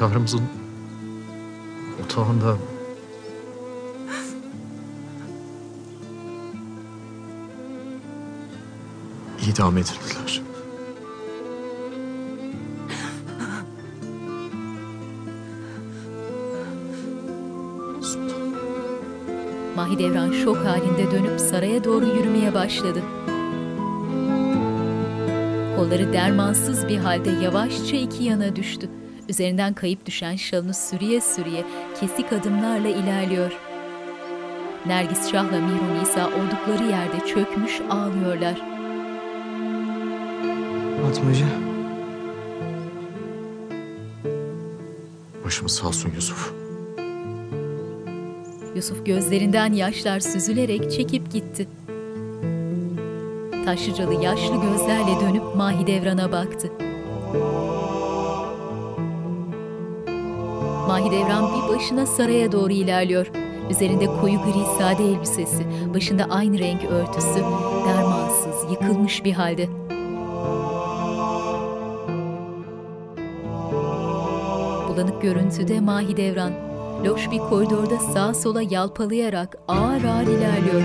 Hünkârımızın otağında idam edildiler. Mahidevran şok halinde dönüp saraya doğru yürümeye başladı. Kolları dermansız bir halde yavaşça iki yana düştü. Üzerinden kayıp düşen şalını sürüye sürüye kesik adımlarla ilerliyor. Nergis Şah'la Mihru Nisa oldukları yerde çökmüş ağlıyorlar. Fatmacı. Başımız sağ olsun Yusuf. Yusuf gözlerinden yaşlar süzülerek çekip gitti. Taşlıcalı yaşlı gözlerle dönüp Mahidevran'a baktı. Mahidevran bir başına saraya doğru ilerliyor. Üzerinde koyu gri sade elbisesi, başında aynı renk örtüsü, dermansız, yıkılmış bir halde. Bulanık görüntüde Mahidevran, loş bir koridorda sağa sola yalpalayarak ağır ağır ilerliyor.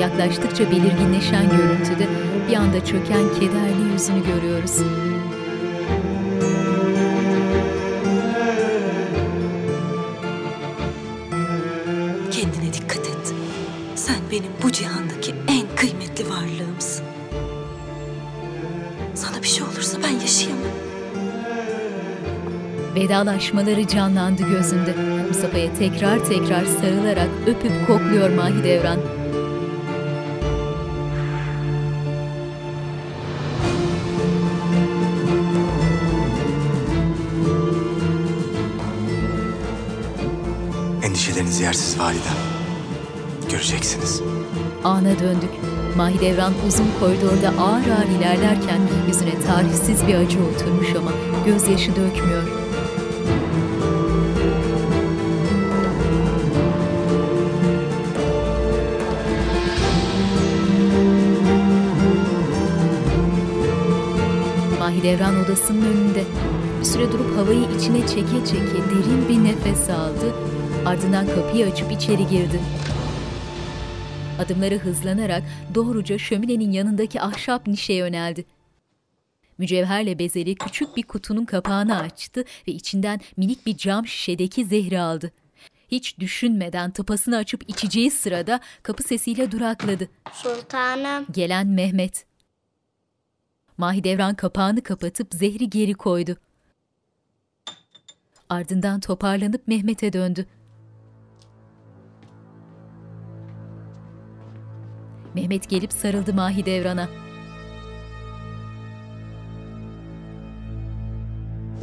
Yaklaştıkça belirginleşen görüntüde bir anda çöken kederli yüzünü görüyoruz. Kendine dikkat et. Sen benim bu cihandaki en kıymetli varlığımsın. Sana bir şey olursa ben yaşayamam. Vedalaşmaları canlandı gözünde. Mustafa'ya tekrar tekrar sarılarak öpüp kokluyor Mahidevran. Endişeleriniz yersiz validem. Göreceksiniz. Ana döndük. Mahidevran uzun koridorda ağır ağır ilerlerken yüzüne tarifsiz bir acı oturmuş ama gözyaşı dökmüyor. Mahidevran odasının önünde. Bir süre durup havayı içine çeke çeke derin bir nefes aldı. Ardından kapıyı açıp içeri girdi. Adımları hızlanarak doğruca şöminenin yanındaki ahşap nişe yöneldi. Mücevherle bezeli küçük bir kutunun kapağını açtı ve içinden minik bir cam şişedeki zehri aldı. Hiç düşünmeden tıpasını açıp içeceği sırada kapı sesiyle durakladı. Sultanım. Gelen Mehmet. Mahidevran kapağını kapatıp zehri geri koydu. Ardından toparlanıp Mehmet'e döndü. Mehmet gelip sarıldı Mahidevran'a.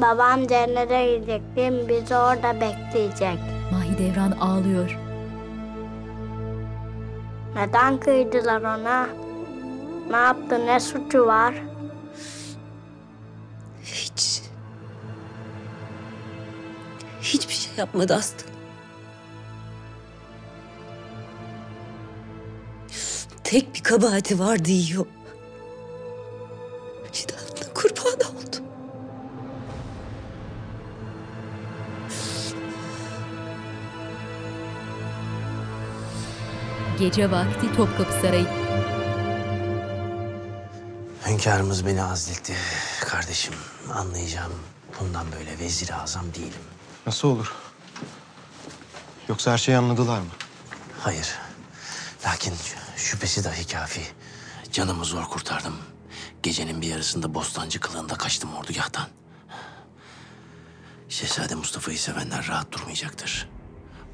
Babam cennete gidecektim. Bizi orada bekleyecek. Mahidevran ağlıyor. Neden kıydılar ona? Ne yaptı? Ne suçu var? Hiç. Hiçbir şey yapmadı aslanım. Tek bir kabahati vardı yiyor. Vicdanına kurban oldu. Gece vakti Topkapı Sarayı. Hünkârımız beni azletti. Kardeşim anlayacağım. Bundan böyle vezir azam değilim. Nasıl olur? Yoksa her şeyi anladılar mı? Hayır. Lakin şüphesi dahi kafi. Canımı zor kurtardım. Gecenin bir yarısında bostancı kılığında kaçtım ordugahtan. Şehzade Mustafa'yı sevenler rahat durmayacaktır.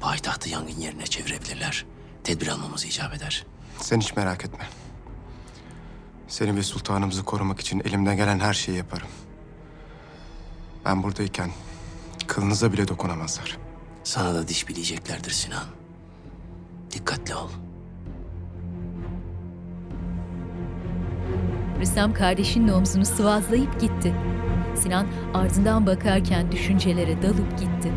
Payitahtı yangın yerine çevirebilirler. Tedbir almamız icap eder. Sen hiç merak etme. Seni ve sultanımızı korumak için elimden gelen her şeyi yaparım. Ben buradayken kılınıza bile dokunamazlar. Sana da diş bileyeceklerdir Sinan. Dikkatli ol. Rüstem kardeşinin omzunu sıvazlayıp gitti. Sinan ardından bakarken düşüncelere dalıp gitti.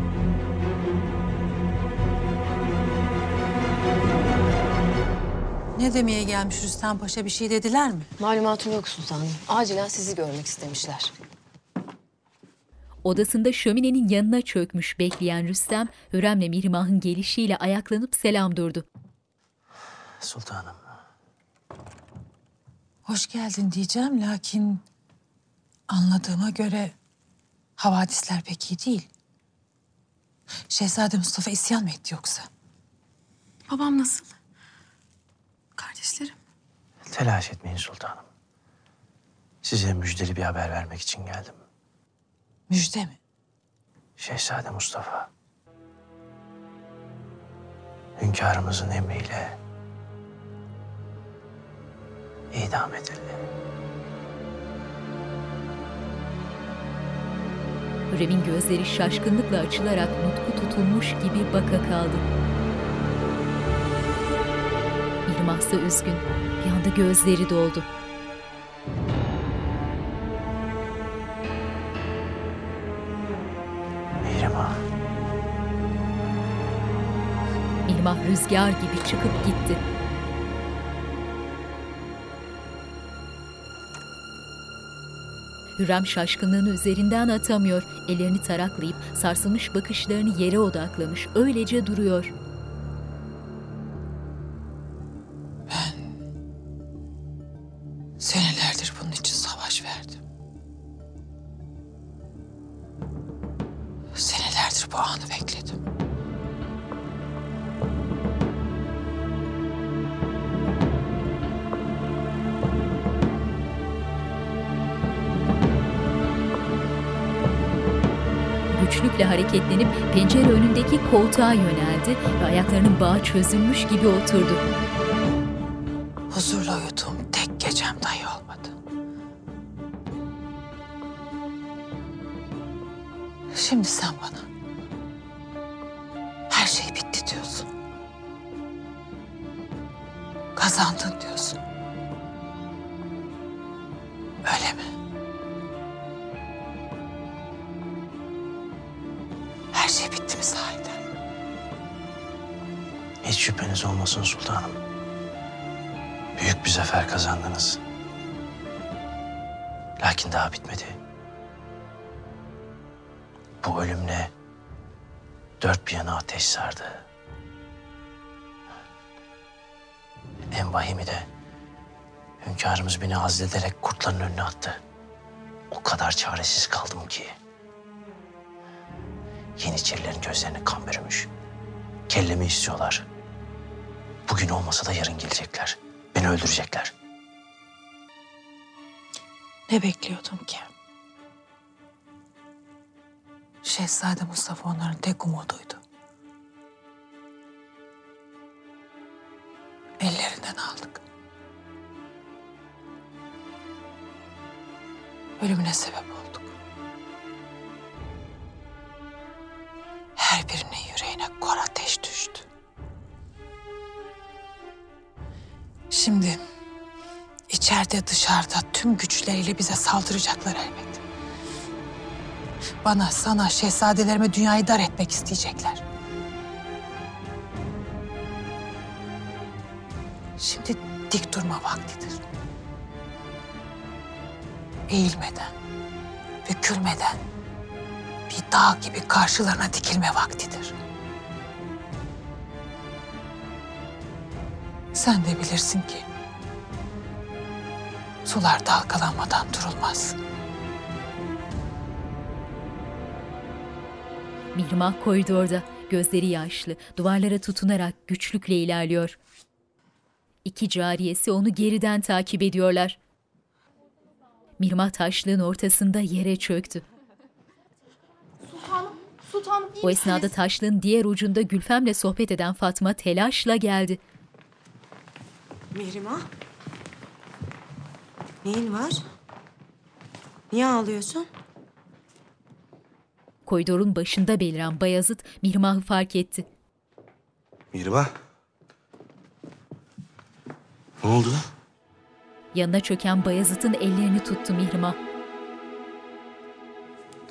Ne demeye gelmiş Rüstem Paşa bir şey dediler mi? Malumatım yok sultanım. Acilen sizi görmek istemişler. Odasında şöminenin yanına çökmüş bekleyen Rüstem, Hürrem'le Mihrimah'ın gelişiyle ayaklanıp selam durdu. Sultanım. Hoş geldin diyeceğim lakin anladığıma göre havadisler pek iyi değil. Şehzade Mustafa isyan mı etti yoksa? Babam nasıl? Kardeşlerim? Telaş etmeyin sultanım. Size müjdeli bir haber vermek için geldim. Müjde mi? Şehzade Mustafa. Hünkârımızın emriyle idam edildi. Hürrem'in gözleri şaşkınlıkla açılarak nutku tutulmuş gibi baka kaldı. Mihrimah ise üzgün. Bir anda gözleri doldu. Mihrimah. Mihrimah rüzgar gibi çıkıp gitti. Hürrem şaşkınlığını üzerinden atamıyor. Ellerini taraklayıp sarsılmış bakışlarını yere odaklamış. Öylece duruyor. Ve ayaklarının bağı çözülmüş gibi oturdu. Dört bir yana ateş sardı. En vahimi de hünkârımız beni azlederek kurtların önüne attı. O kadar çaresiz kaldım ki. Yeniçerilerin gözlerine kan bürümüş. Kellemi istiyorlar. Bugün olmasa da yarın gelecekler. Beni öldürecekler. Ne bekliyordum ki? Şehzade Mustafa onların tek umuduydu. Ellerinden aldık. Ölümüne sebep olduk. Her birinin yüreğine kor ateş düştü. Şimdi içeride dışarıda tüm güçleriyle bize saldıracaklar elbet. Bana, sana, şehzadelerime dünyayı dar etmek isteyecekler. Şimdi dik durma vaktidir. Eğilmeden, bükülmeden bir dağ gibi karşılarına dikilme vaktidir. Sen de bilirsin ki sular dalgalanmadan durulmaz. Mihrimah koridorda, gözleri yaşlı, duvarlara tutunarak güçlükle ilerliyor. İki cariyesi onu geriden takip ediyorlar. Mihrimah taşlığın ortasında yere çöktü. Sultanım, sultanım iyi O esnada taşlığın diğer ucunda Gülfem'le sohbet eden Fatma telaşla geldi. Mihrimah. Neyin var? Niye ağlıyorsun? Koridorun başında beliren Bayazıt Mihrimah'ı fark etti. Mihrimah. Ne oldu? Yanına çöken Bayazıt'ın ellerini tuttu Mihrimah.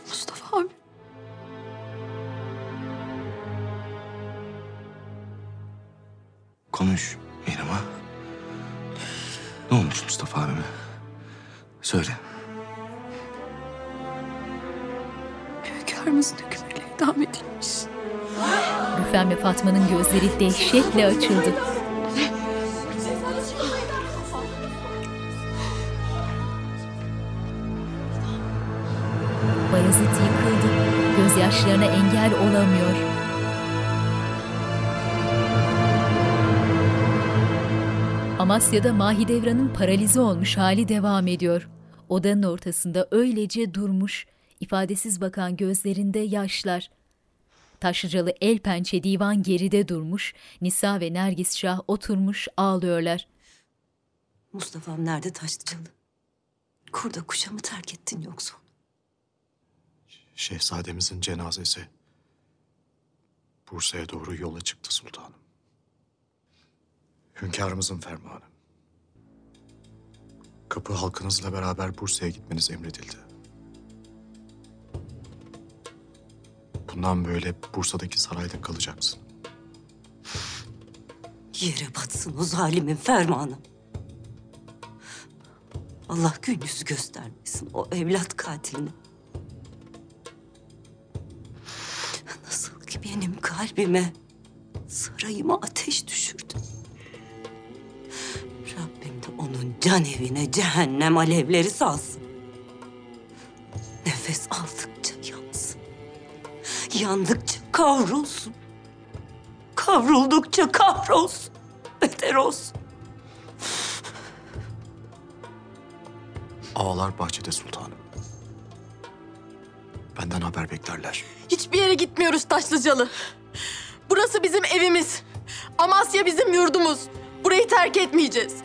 Mustafa abi. Konuş Mihrimah. Ne olmuş Mustafa abime? Söyle. Hünkârımızın hükmüyle idam edilmiş. Gülfem ve Fatma'nın gözleri dehşetle açıldı. Bayezid yıkıldı. Gözyaşlarına engel olamıyor. Amasya'da Mahidevran'ın paralize olmuş hali devam ediyor. Odanın ortasında öylece durmuş, ifadesiz bakan gözlerinde yaşlar. Taşlıcalı el pençe divan geride durmuş, Nisa ve Nergis Şah oturmuş ağlıyorlar. Mustafa'm nerede Taşlıcalı? Kurda kuşa mı terk ettin yoksa? Şehzademizin cenazesi Bursa'ya doğru yola çıktı sultanım. Hünkârımızın fermanı. Kapı halkınızla beraber Bursa'ya gitmeniz emredildi. Bundan böyle Bursa'daki sarayda kalacaksın. Yere batsın o zalimin fermanı. Allah gün yüzü göstermesin o evlat katiline. Nasıl ki benim kalbime, sarayıma ateş düşürdü. Rabbim de onun can evine cehennem alevleri salsın. Yandıkça kavrulsun. Kavruldukça kahrolsun. Beter olsun. Ağalar bahçede sultanım. Benden haber beklerler. Hiçbir yere gitmiyoruz Taşlıcalı. Burası bizim evimiz. Amasya bizim yurdumuz. Burayı terk etmeyeceğiz.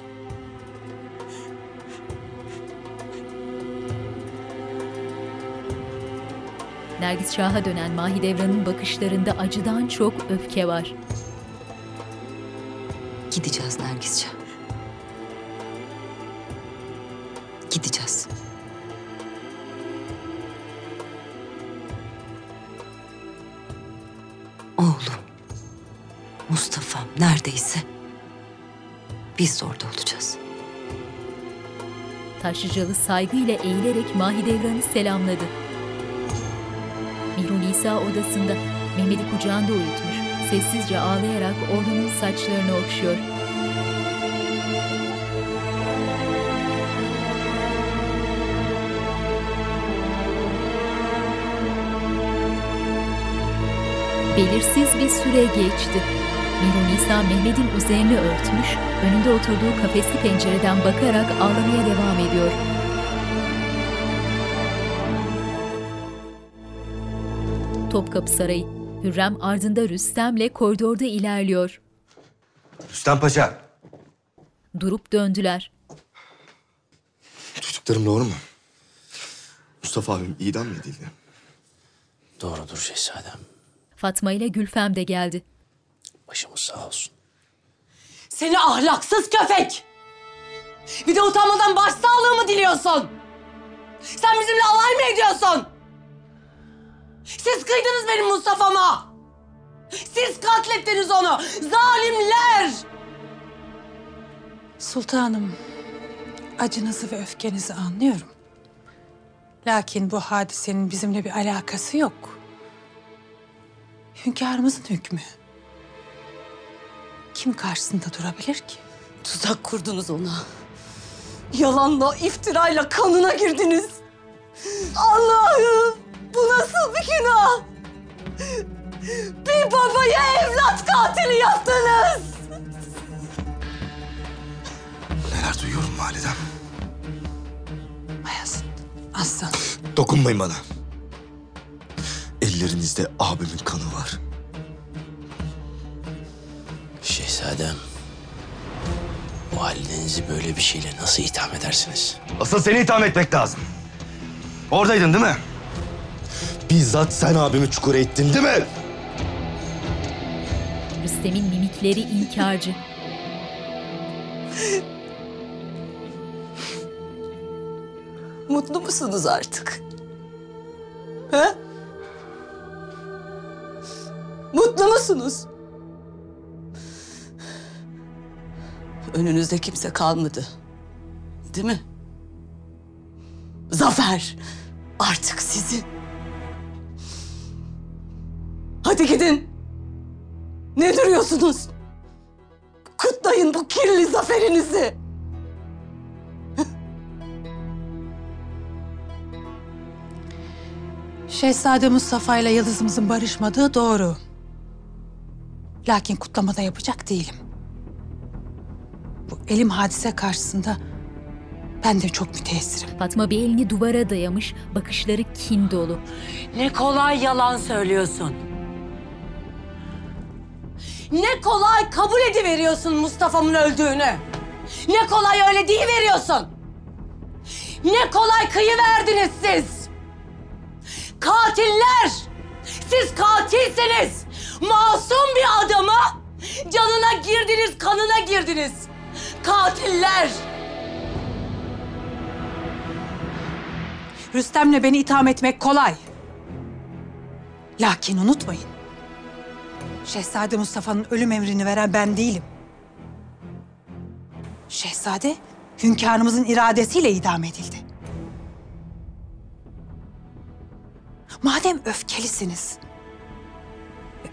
Nergis Şah'a dönen Mahidevran'ın bakışlarında acıdan çok öfke var. Gideceğiz Nergiscan. Gideceğiz. Oğlum, Mustafa'm neredeyse biz de orada olacağız. Taşlıcalı saygıyla eğilerek Mahidevran'ı selamladı. Nisa odasında Mehmet'i kucağında uyutmuş, sessizce ağlayarak oğlunun saçlarını okşuyor. Belirsiz bir süre geçti. Mihru Nisa Mehmet'in üzerini örtmüş, önünde oturduğu kafesli pencereden bakarak ağlamaya devam ediyor. Topkapı Sarayı. Hürrem ardında Rüstem'le koridorda ilerliyor. Rüstem Paşa. Durup döndüler. Çocuklarım doğru mu? Mustafa abim idam mı edildi? Doğrudur şehzadem. Fatma ile Gülfem de geldi. Başımız sağ olsun. Seni ahlaksız köpek! Bir de utanmadan başsağlığı mı diliyorsun? Sen bizimle alay mı ediyorsun? Siz kıydınız benim Mustafa'ma! Siz katlettiniz onu! Zalimler! Sultanım, acınızı ve öfkenizi anlıyorum. Lakin bu hadisenin bizimle bir alakası yok. Hünkârımızın hükmü. Kim karşısında durabilir ki? Tuzak kurdunuz ona. Yalanla, iftirayla kanına girdiniz. Allah'ım bu nasıl bir günah? Bir babaya evlat katili yaptınız. Neler duyuyorum validem. Ayazın, aslan. Dokunmayın bana. Ellerinizde abimin kanı var. Şehzadem, validenizi böyle bir şeyle nasıl itham edersiniz? Asıl seni itham etmek lazım. Oradaydın değil mi? Bizzat sen abimi çukura ittin değil mi? Rüstem'in mimikleri inkarcı. Mutlu musunuz artık? He? Mutlu musunuz? Önünüzde kimse kalmadı. Değil mi? Zafer artık sizin. Hadi gidin. Ne duruyorsunuz? Kutlayın bu kirli zaferinizi. Şehzade Mustafa ile Yıldız'ımızın barışmadığı doğru. Lakin kutlamada yapacak değilim. Bu elim hadise karşısında ben de çok müteessirim. Fatma bir elini duvara dayamış, bakışları kin dolu. Ne kolay yalan söylüyorsun. Ne kolay kabul ediveriyorsun Mustafa'mın öldüğünü. Ne kolay öyle veriyorsun. Ne kolay kıyıverdiniz siz. Katiller! Siz katilsiniz. Masum bir adama canına girdiniz, kanına girdiniz. Katiller! Rüstem'le beni itham etmek kolay. Lakin unutmayın. Şehzade Mustafa'nın ölüm emrini veren ben değilim. Şehzade hünkârımızın iradesiyle idam edildi. Madem öfkelisiniz,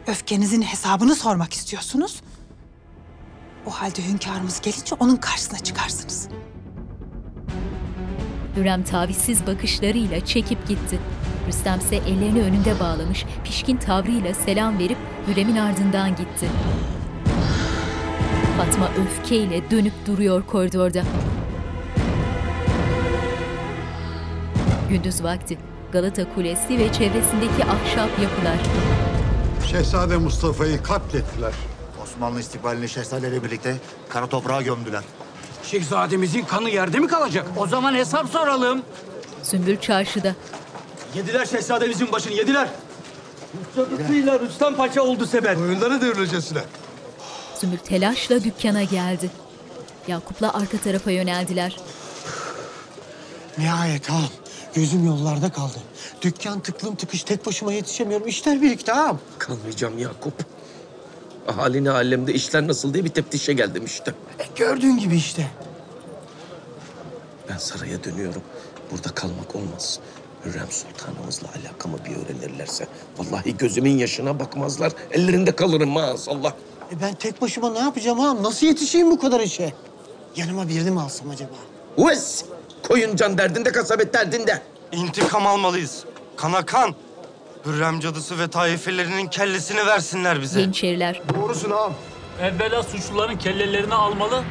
öfkenizin hesabını sormak istiyorsunuz, o halde hünkârımız gelince onun karşısına çıkarsınız. Hürrem tavizsiz bakışlarıyla çekip gitti. Rüstem ise ellerini önünde bağlamış, pişkin tavrıyla selam verip Hürrem'in ardından gitti. Fatma öfkeyle dönüp duruyor koridorda. Gündüz vakti Galata Kulesi ve çevresindeki ahşap yapılar. Şehzade Mustafa'yı katlettiler. Osmanlı istikbalini şehzadeyle birlikte kara toprağa gömdüler. Şehzademizin kanı yerde mi kalacak? O zaman hesap soralım. Sümbül çarşıda. Yediler şehzademizin başını yediler. Cadısıyla Rüstem Paşa oldu sebep. Oyunları devrilecesiler. Sümbül telaşla dükkana geldi. Yakup'la arka tarafa yöneldiler. Nihayet ağam. Gözüm yollarda kaldı. Dükkan tıklım tıkış tek başıma yetişemiyorum. İşler birikti ağam. Kalmayacağım Yakup. Ahalini alemde işler nasıl diye bir teftişe geldim işte. E, gördüğün gibi işte. Ben saraya dönüyorum. Burada kalmak olmaz. Hürrem Sultanımızla alakamı bir öğrenirlerse... ...vallahi gözümün yaşına bakmazlar. Ellerinde kalırım maazallah. E ben tek başıma ne yapacağım ağam? Nasıl yetişeyim bu kadar işe? Yanıma birini mi alsam acaba? Uves! Koyun can derdinde, kasabet derdinde. İntikam almalıyız. Kana kan. Hürrem cadısı ve taifelerinin kellesini versinler bize. Yeniçeriler. Doğrusun ağam. Evvela suçluların kellelerini almalı.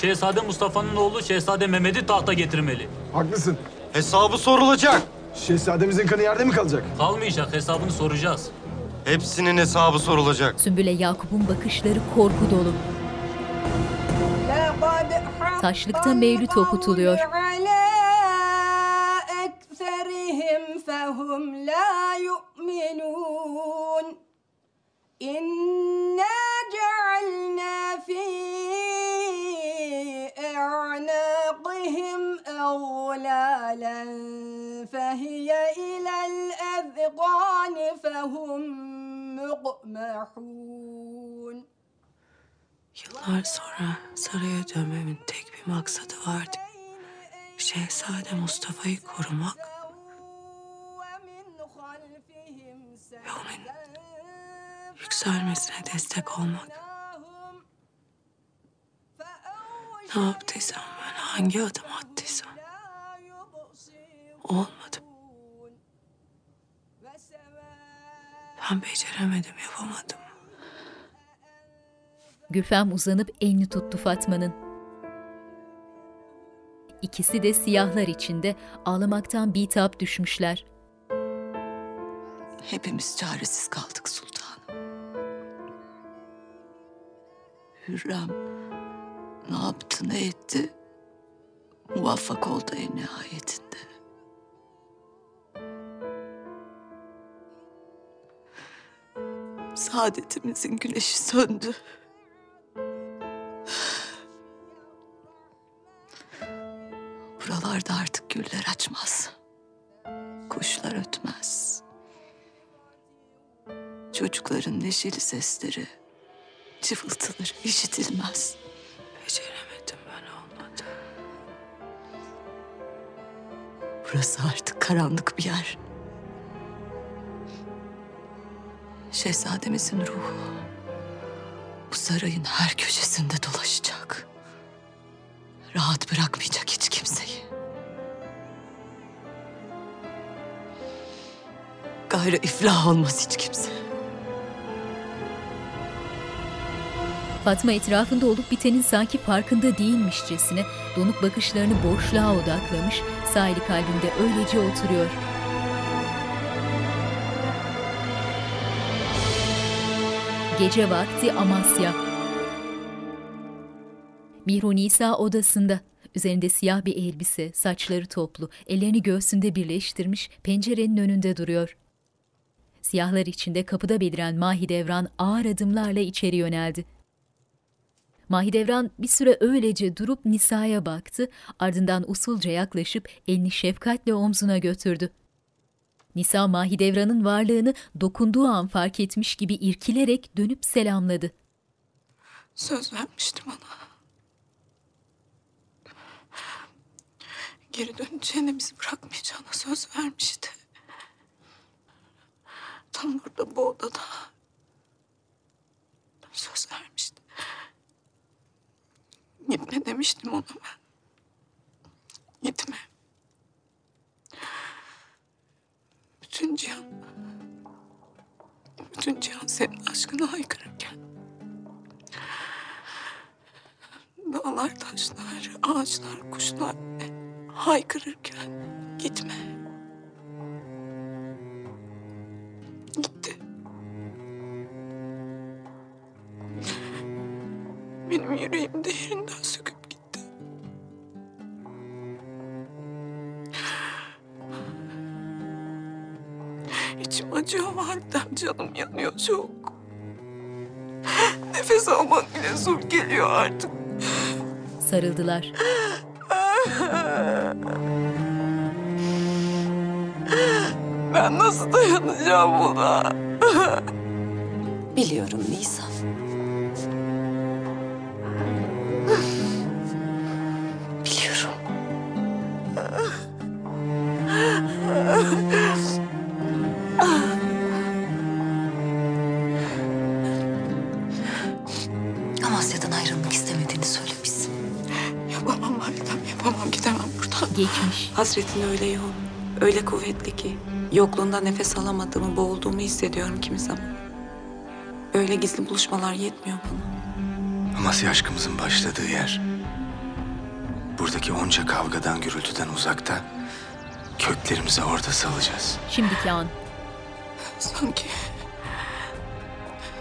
Şehzade Mustafa'nın oğlu Şehzade Mehmet'i tahta getirmeli. Haklısın. Hesabı sorulacak. Şehzademizin kanı yerde mi kalacak? Kalmayacak. Hesabını soracağız. Hepsinin hesabı sorulacak. Sümbüle Yakup'un bakışları korku dolu. Taşlıkta mevlüt okutuluyor. İnna cealna fi الأذقان فهم مقمحون Yıllar sonra saraya dönmemin tek bir maksadı vardı. Şehzade Mustafa'yı korumak ve onun yükselmesine destek olmak. Ne yaptıysam ben, hangi adım attıysam. Olmadı. Ben beceremedim, yapamadım. Gülfem uzanıp elini tuttu Fatma'nın. İkisi de siyahlar içinde ağlamaktan bitap düşmüşler. Hepimiz çaresiz kaldık sultanım. Hürrem ne yaptı ne etti? Muvaffak oldu en nihayetinde. Saadetimizin güneşi söndü. Buralarda artık güller açmaz. Kuşlar ötmez. Çocukların neşeli sesleri, cıvıltıları işitilmez. Beceremedim ben olmadı. Burası artık karanlık bir yer. Şehzademizin ruhu bu sarayın her köşesinde dolaşacak. Rahat bırakmayacak hiç kimseyi. Gayrı iflah olmaz hiç kimse. Fatma etrafında olup bitenin sanki farkında değilmişçesine donuk bakışlarını boşluğa odaklamış, sahili kalbinde öylece oturuyor. Gece vakti Amasya. Mihru Nisa odasında. Üzerinde siyah bir elbise, saçları toplu, ellerini göğsünde birleştirmiş, pencerenin önünde duruyor. Siyahlar içinde kapıda beliren Mahidevran ağır adımlarla içeri yöneldi. Mahidevran bir süre öylece durup Nisa'ya baktı, ardından usulca yaklaşıp elini şefkatle omzuna götürdü. Nisa Mahidevran'ın varlığını dokunduğu an fark etmiş gibi irkilerek dönüp selamladı. Söz vermiştim ona. Geri döneceğine bizi bırakmayacağına söz vermişti. Tam burada bu odada. Söz vermişti. Gitme demiştim ona ben. Gitme. Bütün cihan... Bütün cihan senin aşkına haykırırken... Dağlar, taşlar, ağaçlar, kuşlar haykırırken gitme. Canım yanıyor çok. Nefes almak bile zor geliyor artık. Sarıldılar. Ben nasıl dayanacağım buna? Biliyorum Nisan. Hasretin öyle yoğun, öyle kuvvetli ki... ...yokluğunda nefes alamadığımı, boğulduğumu hissediyorum kimi zaman. Öyle gizli buluşmalar yetmiyor bana. Amasya aşkımızın başladığı yer. Buradaki onca kavgadan, gürültüden uzakta köklerimizi orada salacağız. Şimdiki an. Sanki...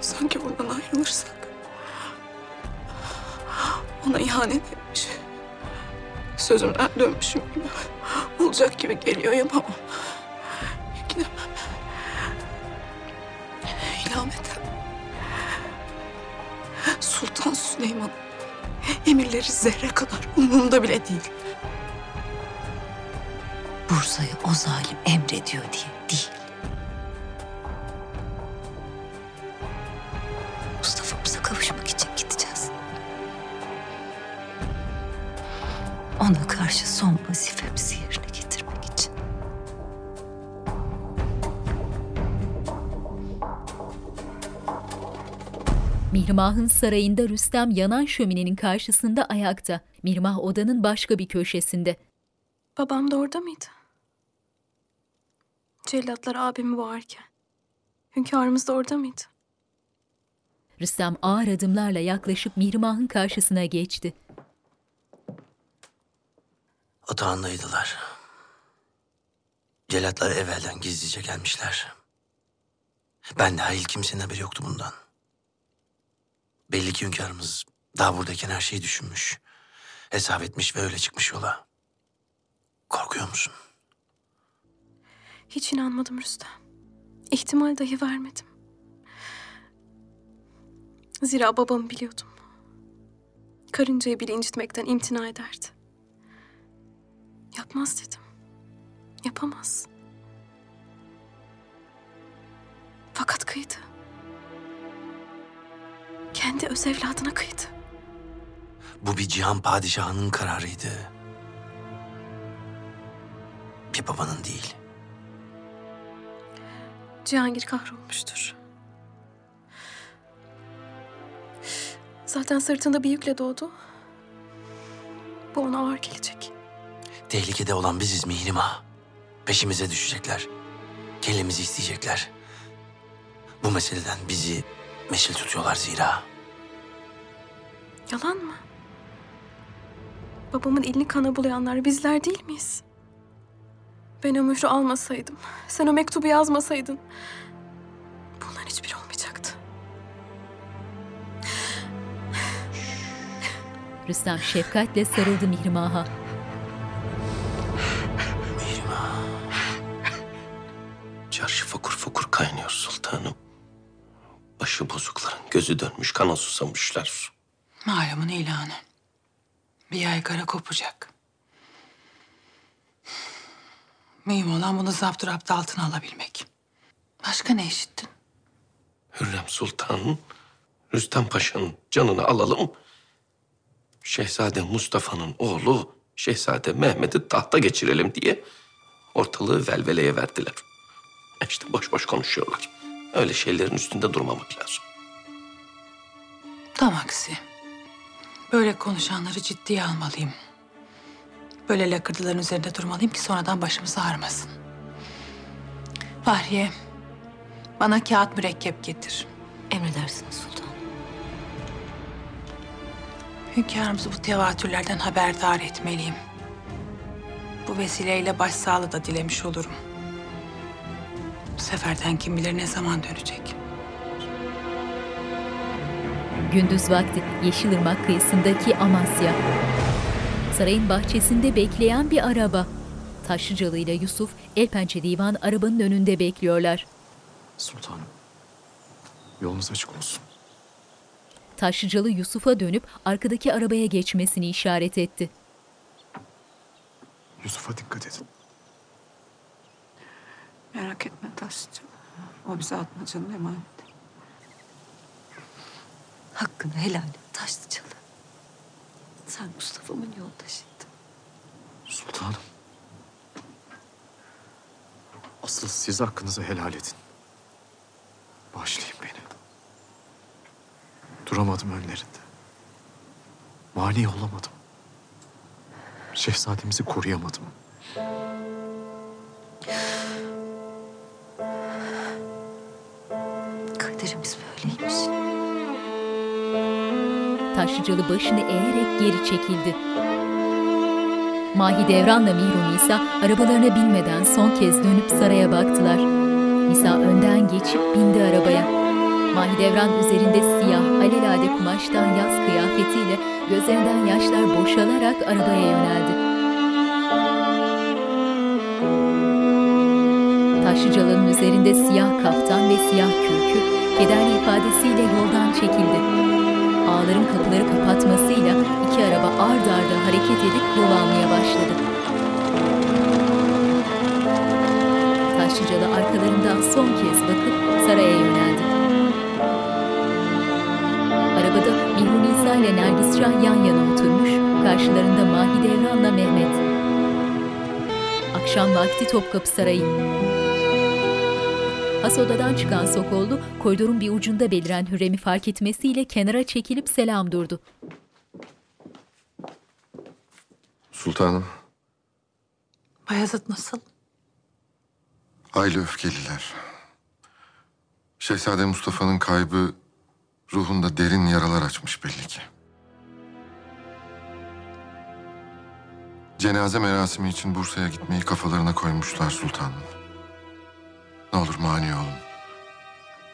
Sanki buradan ayrılırsak... Ona ihanet etmiş. Sözümden dönmüşüm gibi. Olacak gibi geliyor yapamam. Gidemem. İlhameten. Sultan Süleyman. Emirleri zerre kadar umurumda bile değil. Bursa'yı o zalim emrediyor diye değil. Mihrimah'ın sarayında Rüstem yanan şöminenin karşısında ayakta. Mihrimah odanın başka bir köşesinde. Babam da orada mıydı? Cellatlar abimi boğarken. Hünkârımız da orada mıydı? Rüstem ağır adımlarla yaklaşıp Mihrimah'ın karşısına geçti. Otağındaydılar. Celatlar evvelden gizlice gelmişler. Ben dahil kimsenin haberi yoktu bundan. Belli ki hünkârımız daha buradayken her şeyi düşünmüş. Hesap etmiş ve öyle çıkmış yola. Korkuyor musun? Hiç inanmadım Rüstem. İhtimal dahi vermedim. Zira babamı biliyordum. Karıncayı bile incitmekten imtina ederdi. Yapmaz dedim. Yapamaz. Fakat kıydı. Kendi öz evladına kıydı. Bu bir cihan padişahının kararıydı. Bir babanın değil. Cihangir kahrolmuştur. Zaten sırtında bir yükle doğdu. Bu ona ağır gelecek. Tehlikede olan biziz Mihrimah. Peşimize düşecekler. Kellemizi isteyecekler. Bu meseleden bizi meşil tutuyorlar zira. Yalan mı? Babamın elini kana bulayanlar bizler değil miyiz? Ben o mührü almasaydım, sen o mektubu yazmasaydın... ...bunların hiçbiri olmayacaktı. Rüstem şefkatle sarıldı Mihrimah'a. Başı bozukların gözü dönmüş kana susamışlar. Malumun ilanı. Bir yaygara kopacak. Mühim olan bunu zapturapt altına alabilmek. Başka ne işittin? Hürrem Sultan, Rüstem Paşa'nın canını alalım. Şehzade Mustafa'nın oğlu Şehzade Mehmet'i tahta geçirelim diye ortalığı velveleye verdiler. İşte boş boş konuşuyorlar. Öyle şeylerin üstünde durmamak lazım. Tam aksi. Böyle konuşanları ciddiye almalıyım. Böyle lakırdıların üzerinde durmalıyım ki sonradan başımız ağrımasın. Fahriye, bana kağıt mürekkep getir. Emredersiniz sultan. Hünkârımızı bu tevatürlerden haberdar etmeliyim. Bu vesileyle başsağlığı da dilemiş olurum. Bu seferden kim bilir ne zaman dönecek. Gündüz vakti Yeşilırmak kıyısındaki Amasya. Sarayın bahçesinde bekleyen bir araba. Taşlıcalı ile Yusuf el pençe divan arabanın önünde bekliyorlar. Sultanım. Yolunuz açık olsun. Taşlıcalı Yusuf'a dönüp arkadaki arabaya geçmesini işaret etti. Yusuf'a dikkat edin. Merak etme Taşçı. O bize atmacanın emanet. Hakkını helal et Taşlıcalı. Sen Mustafa'mın yoldaşıydın. Sultanım. Asıl siz hakkınızı helal edin. Bağışlayın beni. Duramadım önlerinde. Mani olamadım. Şehzademizi koruyamadım. Taşlıcalı başını eğerek geri çekildi. Mahidevran'la Mihru Nisa arabalarına binmeden son kez dönüp saraya baktılar. Nisa önden geçip bindi arabaya. Mahidevran üzerinde siyah, alelade kumaştan yaz kıyafetiyle gözlerinden yaşlar boşalarak arabaya yöneldi. Taşlıcalı'nın üzerinde siyah kaftan ve siyah kürkü kederli ifadesiyle yoldan çekildi. Ağların kapıları kapatmasıyla iki araba ard arda hareket edip yol almaya başladı. Taşlıcalı arkalarından son kez bakıp saraya yöneldi. Arabada Mihru Nisa ile Nergis Şah yan yana oturmuş, karşılarında Mahidevran'la Mehmet. Akşam vakti Topkapı Sarayı. Has odadan çıkan Sokollu, koridorun bir ucunda beliren Hürrem'i fark etmesiyle kenara çekilip selam durdu. Sultanım, Bayezid nasıl? aile öfkeliler. Şehzade Mustafa'nın kaybı ruhunda derin yaralar açmış belli ki. Cenaze merasimi için Bursa'ya gitmeyi kafalarına koymuşlar sultanım. Ne olur mani olun.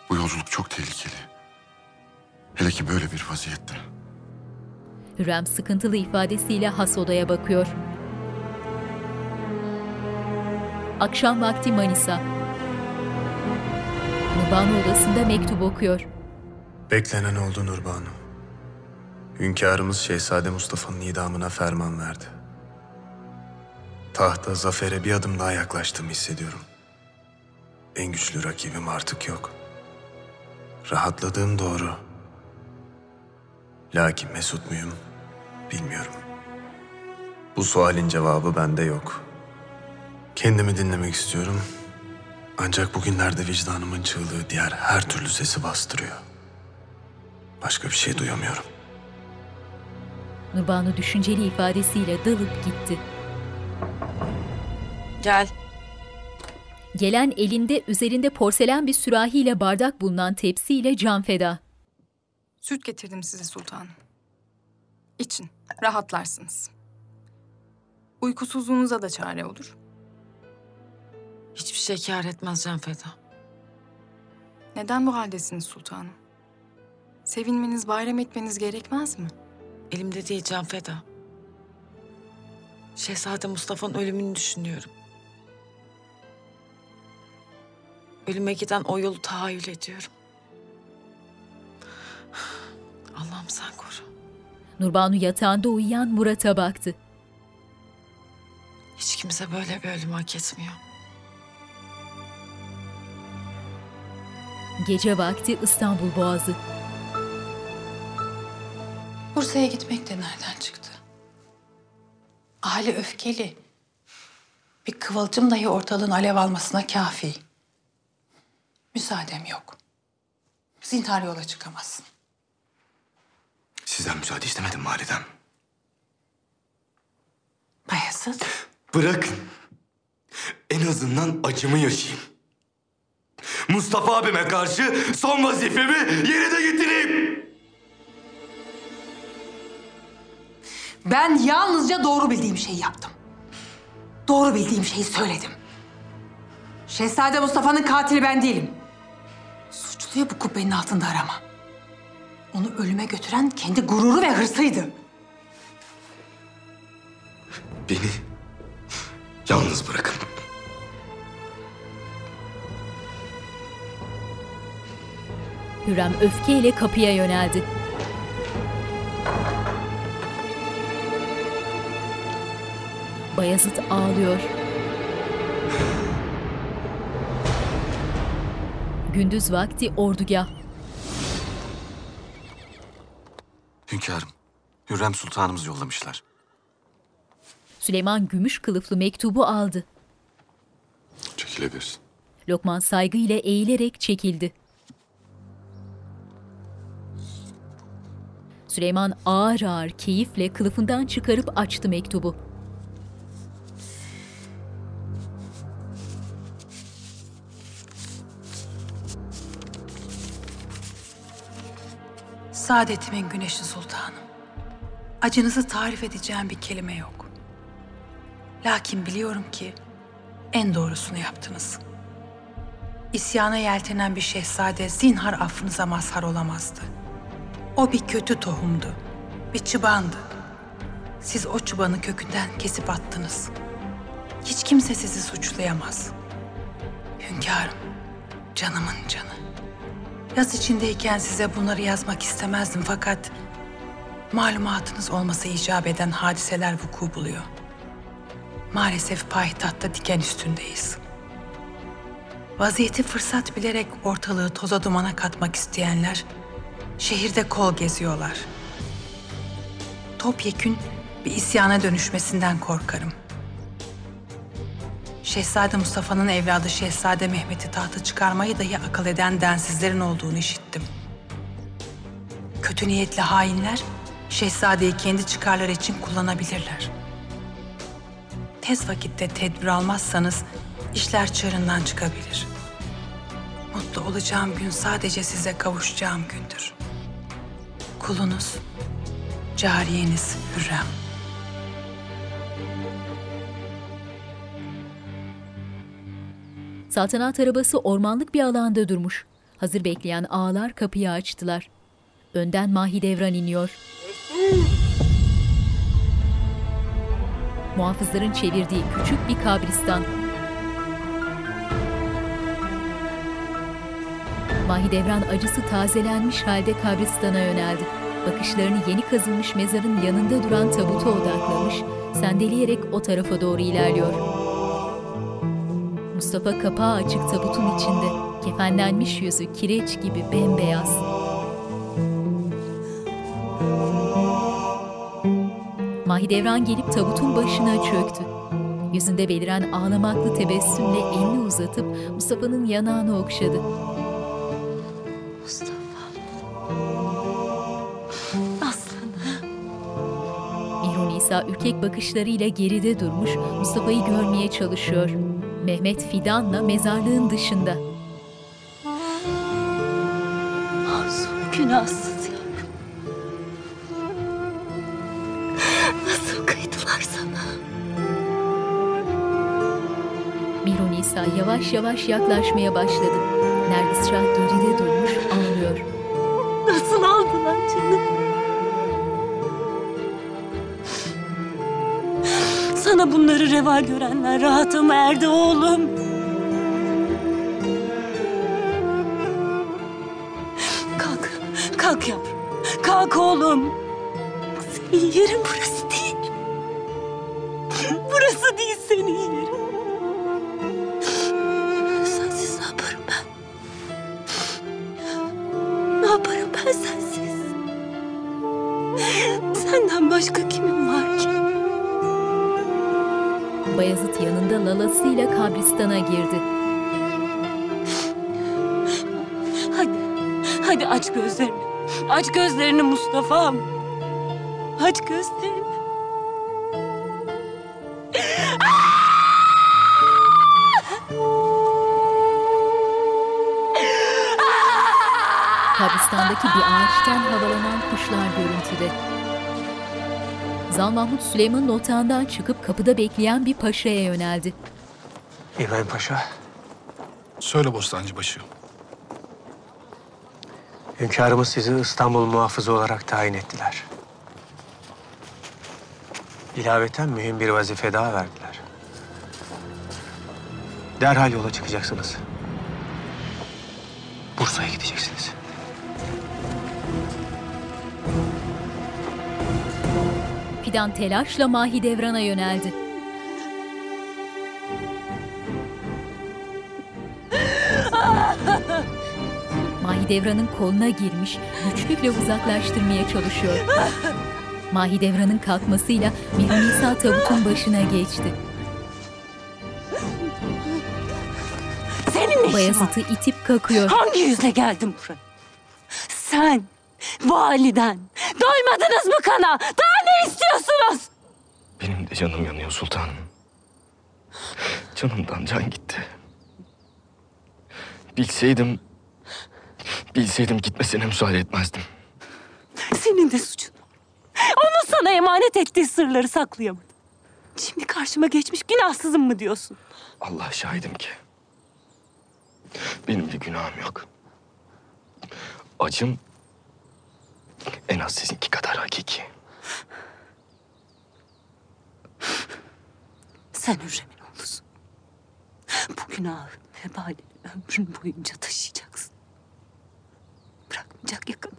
Bu yolculuk çok tehlikeli. Hele ki böyle bir vaziyette. Hürrem sıkıntılı ifadesiyle has odaya bakıyor. Akşam vakti Manisa. Nurbanu odasında mektup okuyor. Beklenen oldu Nurbanu. Hünkârımız Şehzade Mustafa'nın idamına ferman verdi. Tahta zafere bir adım daha yaklaştığımı hissediyorum. En güçlü rakibim artık yok. Rahatladığım doğru. Lakin mesut muyum bilmiyorum. Bu sualin cevabı bende yok. Kendimi dinlemek istiyorum. Ancak bugünlerde vicdanımın çığlığı diğer her türlü sesi bastırıyor. Başka bir şey duyamıyorum. Nurbanu düşünceli ifadesiyle dalıp gitti. Gel. Gelen elinde üzerinde porselen bir sürahiyle bardak bulunan tepsiyle can feda. Süt getirdim size sultanım. İçin, rahatlarsınız. Uykusuzluğunuza da çare olur. Hiçbir şey kâr etmez Can Feda. Neden bu haldesiniz sultanım? Sevinmeniz, bayram etmeniz gerekmez mi? Elimde değil Can Feda. Şehzade Mustafa'nın ölümünü düşünüyorum. Ölüme giden o yolu tahayyül ediyorum. Allah'ım sen koru. Nurbanu yatağında uyuyan Murat'a baktı. Hiç kimse böyle bir ölüm hak etmiyor. Gece vakti İstanbul Boğazı. Bursa'ya gitmek de nereden çıktı? Aile öfkeli. Bir kıvılcım dahi ortalığın alev almasına kafi. Müsaadem yok. Zinhar yola çıkamazsın. Sizden müsaade istemedim validem. Bayezid. Bırakın. En azından acımı yaşayayım. Mustafa abime karşı son vazifemi yerine getireyim. Ben yalnızca doğru bildiğim şeyi yaptım. Doğru bildiğim şeyi söyledim. Şehzade Mustafa'nın katili ben değilim. Suçluyu bu kubbenin altında arama. Onu ölüme götüren kendi gururu ve hırsıydı. Beni yalnız bırakın. Hürrem öfkeyle kapıya yöneldi. Bayezid ağlıyor. Gündüz vakti ordugah. Hünkârım, Hürrem Sultanımız yollamışlar. Süleyman gümüş kılıflı mektubu aldı. Çekilebilirsin. Lokman saygıyla eğilerek çekildi. Süleyman ağır ağır keyifle kılıfından çıkarıp açtı mektubu. Saadetimin güneşi sultanım. Acınızı tarif edeceğim bir kelime yok. Lakin biliyorum ki en doğrusunu yaptınız. İsyana yeltenen bir şehzade zinhar affınıza mazhar olamazdı. O bir kötü tohumdu, bir çıbandı. Siz o çıbanı kökünden kesip attınız. Hiç kimse sizi suçlayamaz. Hünkârım, canımın canı. Yaz içindeyken size bunları yazmak istemezdim fakat malumatınız olmasa icap eden hadiseler vuku buluyor. Maalesef payitahtta diken üstündeyiz. Vaziyeti fırsat bilerek ortalığı toza dumana katmak isteyenler şehirde kol geziyorlar. Topyekün bir isyana dönüşmesinden korkarım. Şehzade Mustafa'nın evladı Şehzade Mehmet'i tahta çıkarmayı dahi akıl eden densizlerin olduğunu işittim. Kötü niyetli hainler Şehzadeyi kendi çıkarları için kullanabilirler. Tez vakitte tedbir almazsanız işler çığırından çıkabilir. Mutlu olacağım gün sadece size kavuşacağım gündür. Kulunuz, cariyeniz Hürrem. Saltanat arabası ormanlık bir alanda durmuş. Hazır bekleyen ağalar kapıyı açtılar. Önden Mahidevran iniyor. Muhafızların çevirdiği küçük bir kabristan. Mahidevran acısı tazelenmiş halde kabristana yöneldi. Bakışlarını yeni kazılmış mezarın yanında duran tabuta odaklamış, sendeleyerek o tarafa doğru ilerliyor. Mustafa kapağı açık tabutun içinde, kefenlenmiş yüzü kireç gibi bembeyaz. Mahidevran gelip tabutun başına çöktü. Yüzünde beliren ağlamaklı tebessümle elini uzatıp Mustafa'nın yanağını okşadı. Mihrun İsa ürkek bakışlarıyla geride durmuş, Mustafa'yı görmeye çalışıyor. Mehmet Fidan'la mezarlığın dışında. Masum, günahsız yavrum. Nasıl kıydılar sana? Mihrun İsa yavaş yavaş yaklaşmaya başladı. Reva görenler rahata mı erdi oğlum? Kalk, kalk yavrum. Kalk oğlum. Senin yerin. Burası Aç gözlerini Mustafa'm. Aç gözlerini. Kabristandaki bir ağaçtan havalanan kuşlar görüntüde. Zal Mahmut Süleyman'ın otağından çıkıp kapıda bekleyen bir paşaya yöneldi. İbrahim Paşa. Söyle Bostancıbaşı. Hünkârımız sizi İstanbul muhafızı olarak tayin ettiler. İlaveten mühim bir vazife daha verdiler. Derhal yola çıkacaksınız. Bursa'ya gideceksiniz. Fidan telaşla Mahidevran'a yöneldi. Mahidevran'ın koluna girmiş, güçlükle uzaklaştırmaya çalışıyor. Mahidevran'ın kalkmasıyla Mihran İsa tabutun başına geçti. Senin ne işin var? Bayezid'i itip kakıyor. Hangi yüzle geldin buraya? Sen, validen. Doymadınız mı kana? Daha ne istiyorsunuz? Benim de canım yanıyor sultanım. Canımdan can gitti. Bilseydim... Bilseydim gitmesine müsaade etmezdim. Senin de suçun. Onun sana emanet ettiği sırları saklayamadın. Şimdi karşıma geçmiş günahsızım mı diyorsun? Allah şahidim ki. Benim bir günahım yok. Acım en az sizinki kadar hakiki. Sen Hürrem'in oğlusun. Bu günahın vebalini ömrün boyunca taşıyacaksın. Bırakmayacak yakın.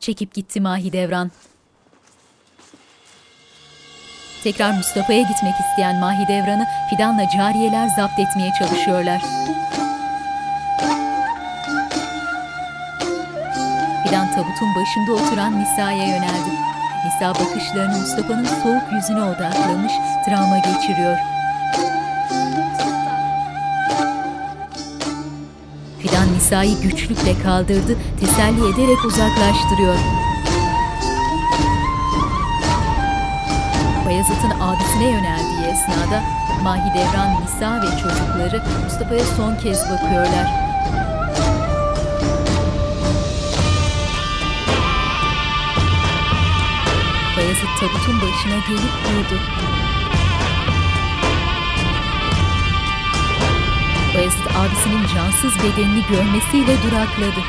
Çekip gitti Mahidevran. Tekrar Mustafa'ya gitmek isteyen Mahidevran'ı Fidan'la cariyeler zapt etmeye çalışıyorlar. Fidan tabutun başında oturan Nisa'ya yöneldi. Nisa bakışlarını Mustafa'nın soğuk yüzüne odaklamış, travma geçiriyor. Nisa'yı güçlükle kaldırdı, teselli ederek uzaklaştırıyor. Bayezid'in abisine yöneldiği esnada Mahidevran, Nisa ve çocukları Mustafa'ya son kez bakıyorlar. Bayezid tabutun başına gelip durdu. Bayezid abisinin cansız bedenini görmesiyle durakladı.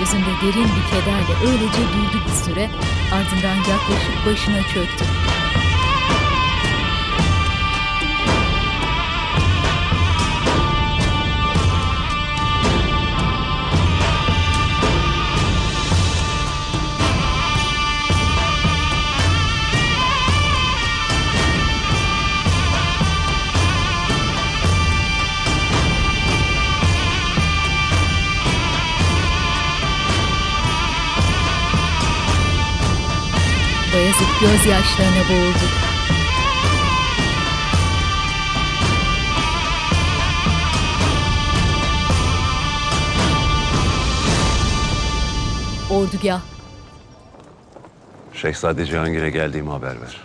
Yüzünde derin bir kederle öylece durdu bir süre, ardından yaklaşıp başına çöktü. Bayezid gözyaşlarına boğuldu. Ordugah Şehzade Cihangir'e geldiğimi haber ver.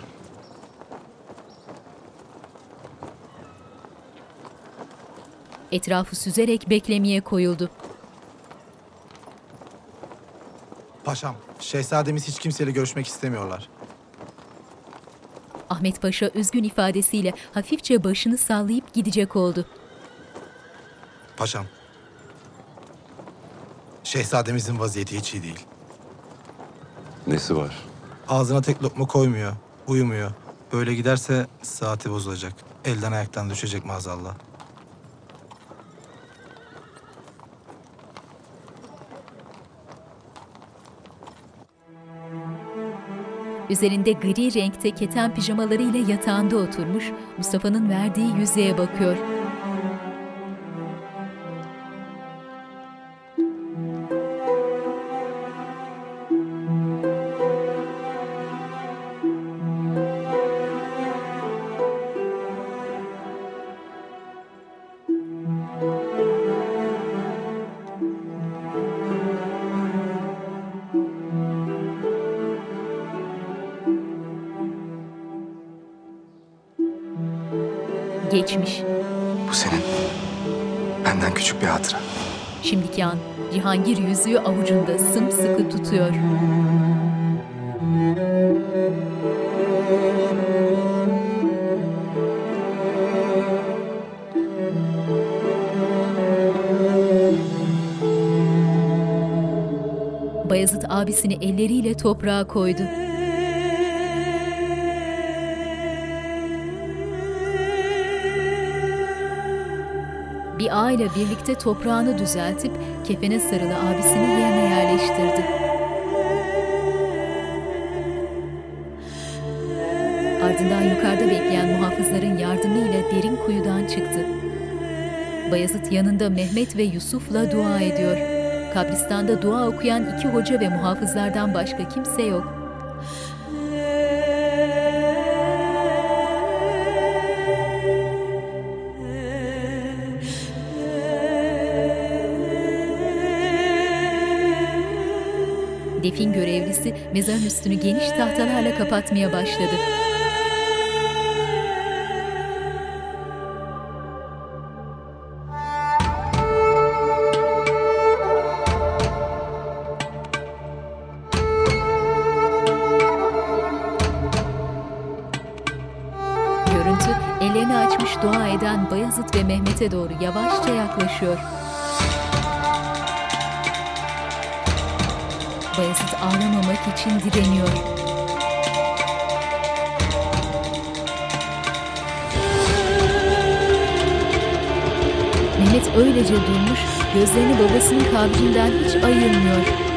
etrafı süzerek beklemeye koyuldu. Paşam, şehzademiz hiç kimseyle görüşmek istemiyorlar. Ahmet Paşa üzgün ifadesiyle hafifçe başını sallayıp gidecek oldu. Paşam, şehzademizin vaziyeti hiç iyi değil. Nesi var? Ağzına tek lokma koymuyor, uyumuyor. Böyle giderse saati bozulacak. Elden ayaktan düşecek maazallah. Üzerinde gri renkte keten pijamalarıyla yatağında oturmuş, Mustafa'nın verdiği yüzeye bakıyor. Bir hatıra. Şimdiki an Cihangir yüzüğü avucunda sımsıkı tutuyor. Bayezid abisini elleriyle toprağa koydu. Bir ağıyla birlikte toprağını düzeltip kefene sarılı abisini yerine yerleştirdi. Ardından yukarıda bekleyen muhafızların yardımıyla derin kuyudan çıktı. Bayezid yanında Mehmet ve Yusuf'la dua ediyor. Kabristanda dua okuyan iki hoca ve muhafızlardan başka kimse yok. Defin görevlisi mezarın üstünü geniş tahtalarla kapatmaya başladı. Görüntü ellerini açmış dua eden Bayezid ve Mehmet'e doğru yavaşça yaklaşıyor. Bayezid ağlamamak için direniyor. Mehmet öylece durmuş, gözlerini babasının kabrinden hiç ayırmıyor.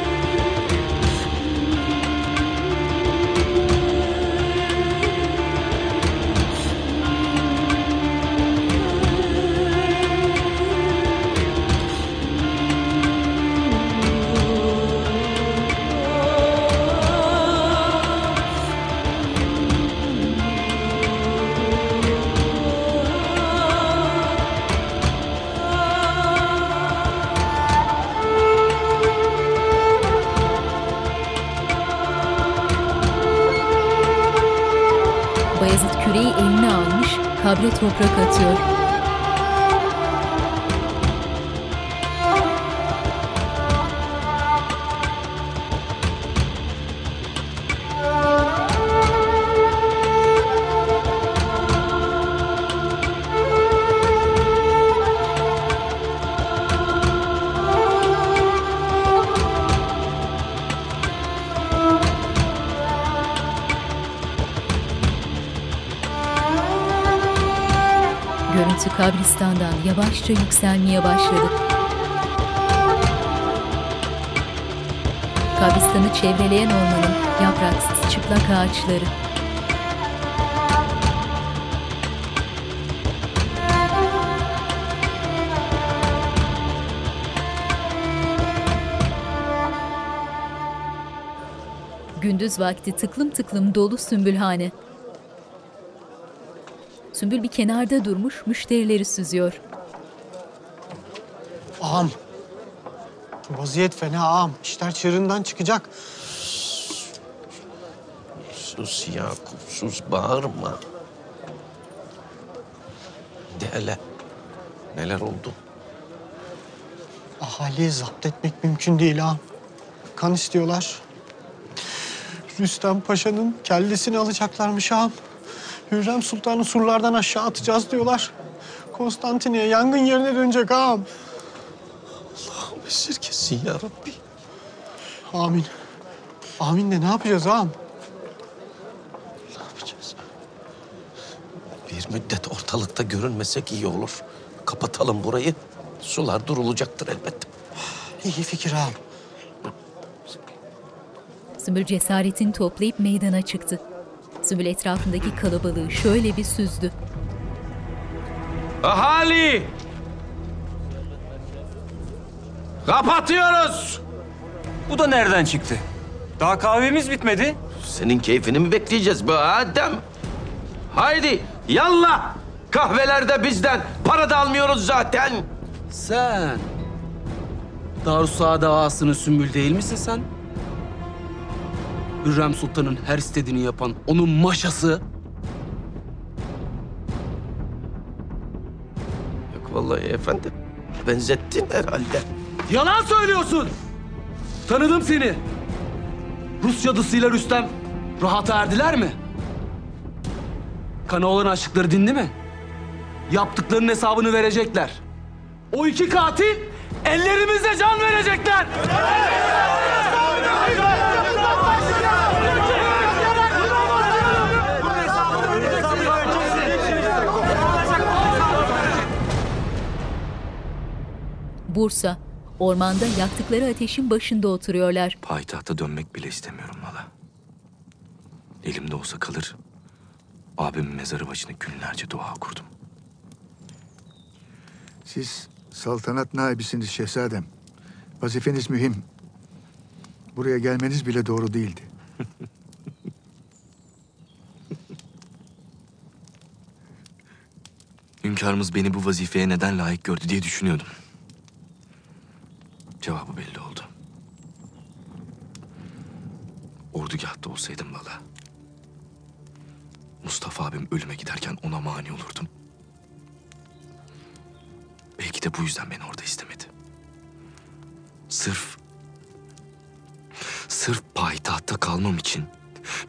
Toprak atıyor. Yavaşça yükselmeye başladı. Kabristanı çevreleyen ormanın yapraksız çıplak ağaçları. Gündüz vakti tıklım tıklım dolu sümbülhane. Sümbül bir kenarda durmuş, müşterileri süzüyor. Ağam. Vaziyet fena ağam. İşler çığırından çıkacak. Sus Yakup, sus bağırma. De hele, neler oldu? Ahaliyi zapt etmek mümkün değil ağam. Kan istiyorlar. Rüstem Paşa'nın kellesini alacaklarmış ağam. Hürrem Sultan'ı surlardan aşağı atacağız diyorlar. Konstantiniye yangın yerine dönecek ağam. Esirgesin ya Rabbi. Amin. Amin de ne yapacağız ağam? Ne yapacağız? Bir müddet ortalıkta görünmesek iyi olur. Kapatalım burayı. Sular durulacaktır elbette. İyi fikir ağam. Sümbül cesaretini toplayıp meydana çıktı. Sümbül etrafındaki kalabalığı şöyle bir süzdü. Ahali! Kapatıyoruz! Bu da nereden çıktı? Daha kahvemiz bitmedi. Senin keyfini mi bekleyeceğiz be Adem? Haydi yallah! Kahvelerde bizden. Para da almıyoruz zaten. Sen Darüssaade ağasının sümbül değil misin sen? Hürrem Sultan'ın her istediğini yapan onun maşası. Yok vallahi efendim. Benzettin herhalde. Yalan söylüyorsun. Tanıdım seni. Rus cadısıyla Rüstem rahata erdiler mi? Kana olan aşıkları dindi mi? Yaptıklarının hesabını verecekler. O iki katil ellerimizle can verecekler. Bursa, ormanda yaktıkları ateşin başında oturuyorlar. Payitahta dönmek bile istemiyorum hala. Elimde olsa kalır, abimin mezarı başına günlerce dua okurdum. Siz saltanat naibisiniz şehzadem. Vazifeniz mühim. Buraya gelmeniz bile doğru değildi. Hünkârımız beni bu vazifeye neden layık gördü diye düşünüyordum. Cevabı belli oldu. Ordugahta olsaydım valla. Mustafa abim ölüme giderken ona mani olurdum. Belki de bu yüzden beni orada istemedi. Sırf... Sırf payitahtta kalmam için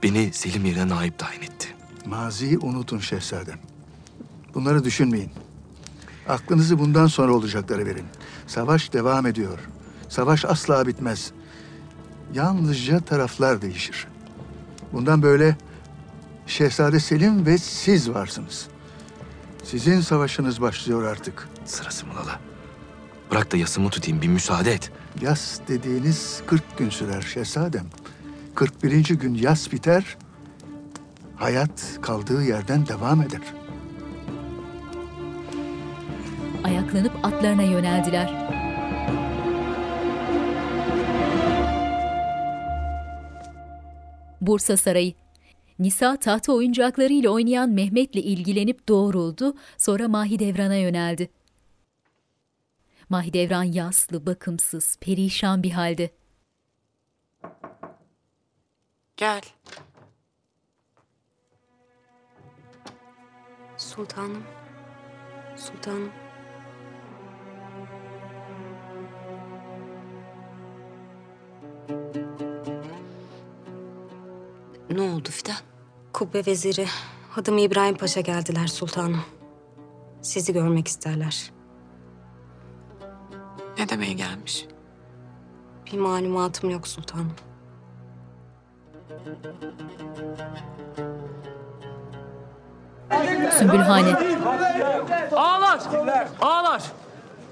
beni Selim yerine naip tayin etti. Maziyi unutun şehzadem. Bunları düşünmeyin. Aklınızı bundan sonra olacaklara verin. Savaş devam ediyor. Savaş asla bitmez. Yalnızca taraflar değişir. Bundan böyle Şehzade Selim ve siz varsınız. Sizin savaşınız başlıyor artık. Sırası mı Lala? Bırak da yasımı tutayım bir müsaade et. Yas dediğiniz 40 gün sürer şehzadem. 41. gün yas biter, hayat kaldığı yerden devam eder. Ayaklanıp atlarına yöneldiler. Bursa Sarayı. Nisa tahta oyuncaklarıyla oynayan Mehmet'le ilgilenip doğruldu, sonra Mahidevran'a yöneldi. Mahidevran yaslı, bakımsız, perişan bir halde. Gel. Sultanım. Sultanım. Ne oldu Fidan? Kubbe veziri, Hadım İbrahim Paşa geldiler sultanım. Sizi görmek isterler. Ne demeye gelmiş? Bir malumatım yok sultanım. Sümbülhane. Ağlar! Ağlar!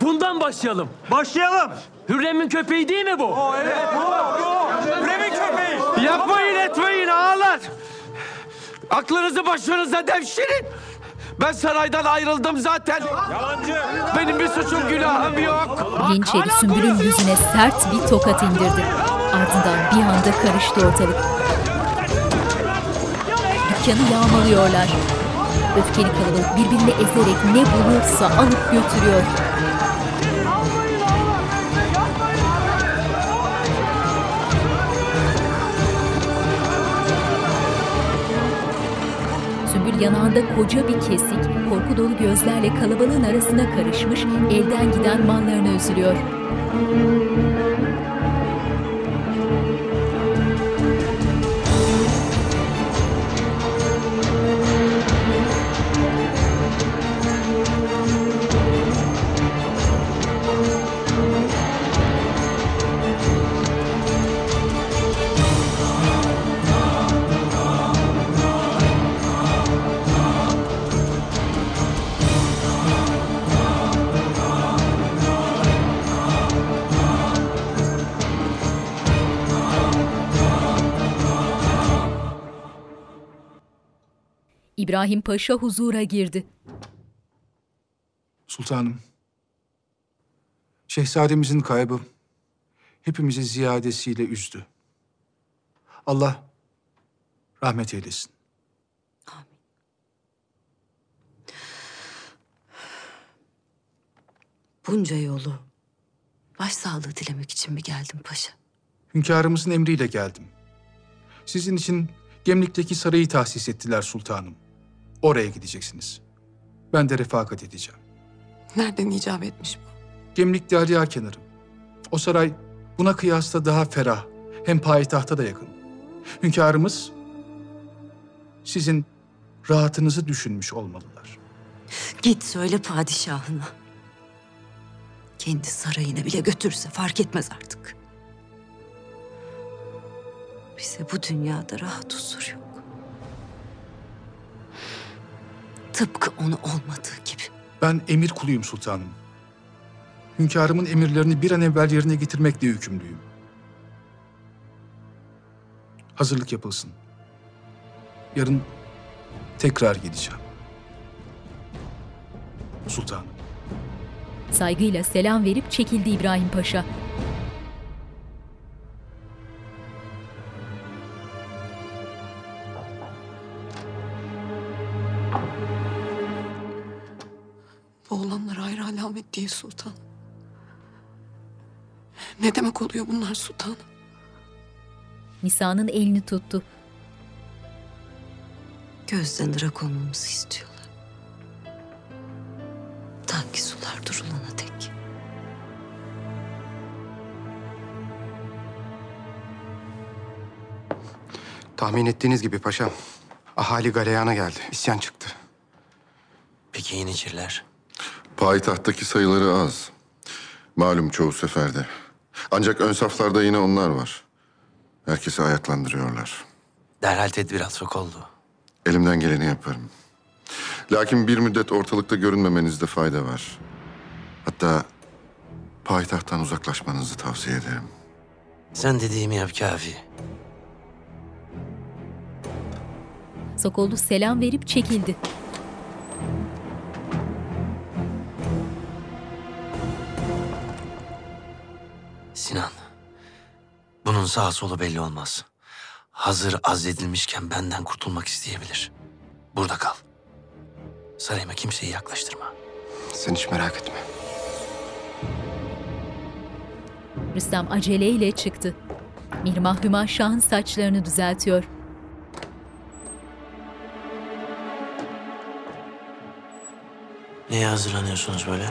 Bundan başlayalım. Başlayalım. Hürrem'in köpeği değil mi bu? O evet. Hürrem'in köpeği. Yapmayın etmeyin ağalar. Aklınızı başınıza devşirin. Ben saraydan ayrıldım zaten. Yalancı. Benim bir suçum günahım yok. Yeniçeri Sümbül'ün yüzüne sert bir tokat indirdi. Ardından bir anda karıştı ortalık. Dükkanı yağmalıyorlar. Öfkeli kalabalık birbirini ezerek ne bulursa alıp götürüyor. Yanağında koca bir kesik, korku dolu gözlerle kalabalığın arasına karışmış, elden giden mallarına üzülüyor. İbrahim Paşa huzura girdi. Sultanım. Şehzademizin kaybı hepimizi ziyadesiyle üzdü. Allah rahmet eylesin. Bunca yolu başsağlığı dilemek için mi geldin paşa? Hünkârımızın emriyle geldim. Sizin için Gemlik'teki sarayı tahsis ettiler sultanım. Oraya gideceksiniz. Ben de refakat edeceğim. Nereden icap etmiş bu? Gemlik derya kenarı. O saray buna kıyasla daha ferah, hem payitahta da yakın. Hünkârımız sizin rahatınızı düşünmüş olmalılar. Git söyle padişahına. Kendi sarayına bile götürse fark etmez artık. Bize bu dünyada rahat huzur yok. Tıpkı onu olmadığı gibi. Ben emir kuluyum sultanım. Hünkârımın emirlerini bir an evvel yerine getirmekle yükümlüyüm. Hazırlık yapılsın. Yarın tekrar geleceğim. Sultanım. Saygıyla selam verip çekildi İbrahim Paşa. Alamet değil sultan. Ne demek oluyor bunlar sultanım? Nisa'nın elini tuttu. Gözden ırak olmamızı istiyorlar. Ta ki sular durulana dek. Tahmin ettiğiniz gibi paşam. Ahali galeyana geldi. İsyan çıktı. Peki Yeniçeriler? Payitahttaki sayıları az. Malum çoğu seferde. Ancak ön saflarda yine onlar var. Herkesi ayaklandırıyorlar. Derhal tedbir alsak oldu. Elimden geleni yaparım. Lakin bir müddet ortalıkta görünmemenizde fayda var. Hatta payitahttan uzaklaşmanızı tavsiye ederim. Sen dediğimi yap kafi. Sokollu selam verip çekildi. Sinan. Bunun sağ solu belli olmaz. Hazır azledilmişken benden kurtulmak isteyebilir. Burada kal. Sarayıma kimseyi yaklaştırma. Sen hiç merak etme. Rüstem aceleyle çıktı. Mirmah Hüma Şah'ın saçlarını düzeltiyor. Neye hazırlanıyorsunuz böyle?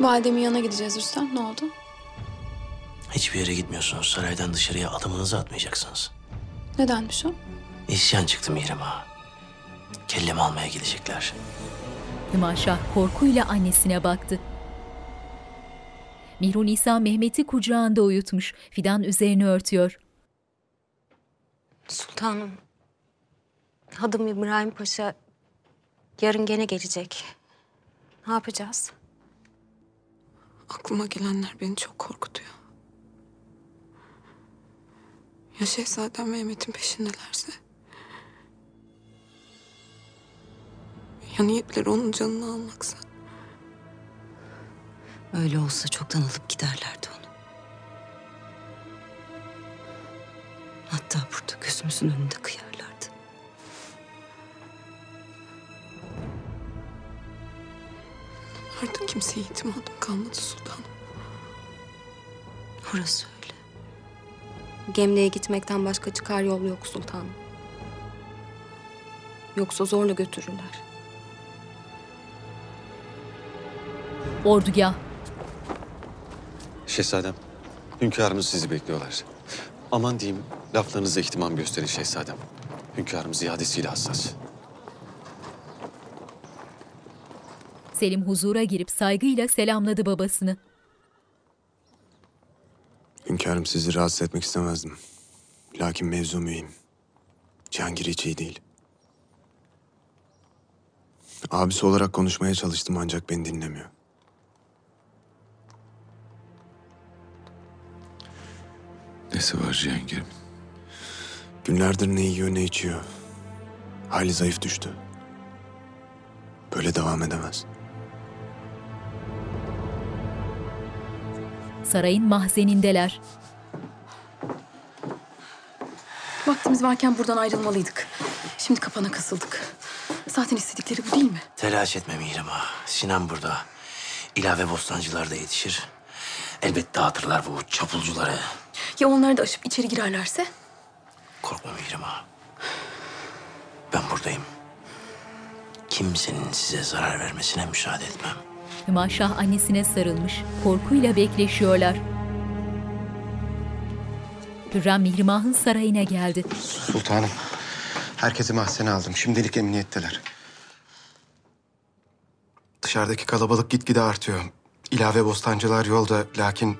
Validemin yanına gideceğiz Rüstem. Ne oldu? Hiçbir yere gitmiyorsunuz. Saraydan dışarıya adımınızı atmayacaksınız. Nedenmiş o? İsyan çıktı Mihrim Ağa. Kellemi almaya gidecekler. Hümaşah korkuyla annesine baktı. Mihrun İsa Mehmet'i kucağında uyutmuş. Fidan üzerini örtüyor. Sultanım. Hadım İbrahim Paşa yarın gene gelecek. Ne yapacağız? Aklıma gelenler beni çok korkutuyor. Ya Şehzadem Mehmet'in peşindelerse? Ya niyetleri onun canını almaksa? Öyle olsa çoktan alıp giderlerdi onu. Hatta burada gözümüzün önünde kıyarlardı. Artık kimseye itimadım kalmadı sultanım. Öyle. Gemliğe gitmekten başka çıkar yol yok sultanım. Yoksa zorla götürürler. Ordugah. Şehzadem, hünkârımız sizi bekliyorlar. Aman diyeyim, laflarınıza ihtimam gösterin şehzadem. Hünkârımız iadesiyle hassas. Selim huzura girip saygıyla selamladı babasını. Hünkârım sizi rahatsız etmek istemezdim. Lakin mevzu mühim. Cihangir hiç iyi değil. Abisi olarak konuşmaya çalıştım ancak beni dinlemiyor. Nesi var Cihangir'im? Günlerdir ne yiyor ne içiyor. Hali zayıf düştü. Böyle devam edemez. Sarayın mahzenindeler. Vaktimiz varken buradan ayrılmalıydık. Şimdi kapana kasıldık. Zaten istedikleri bu değil mi? Telaş etme Mihrim Ağa. Sinan burada. İlave bostancılar da yetişir. Elbet dağıtırlar bu çapulcuları. Ya onlar da aşıp içeri girerlerse? Korkma Mihrim Ağa. Ben buradayım. Kimsenin size zarar vermesine müsaade etmem. Hümaşah annesine sarılmış. Korkuyla bekleşiyorlar. Hürrem Mihrimah'ın sarayına geldi. Sultanım, herkesi mahzene aldım. Şimdilik emniyetteler. Dışarıdaki kalabalık gitgide artıyor. İlave bostancılar yolda lakin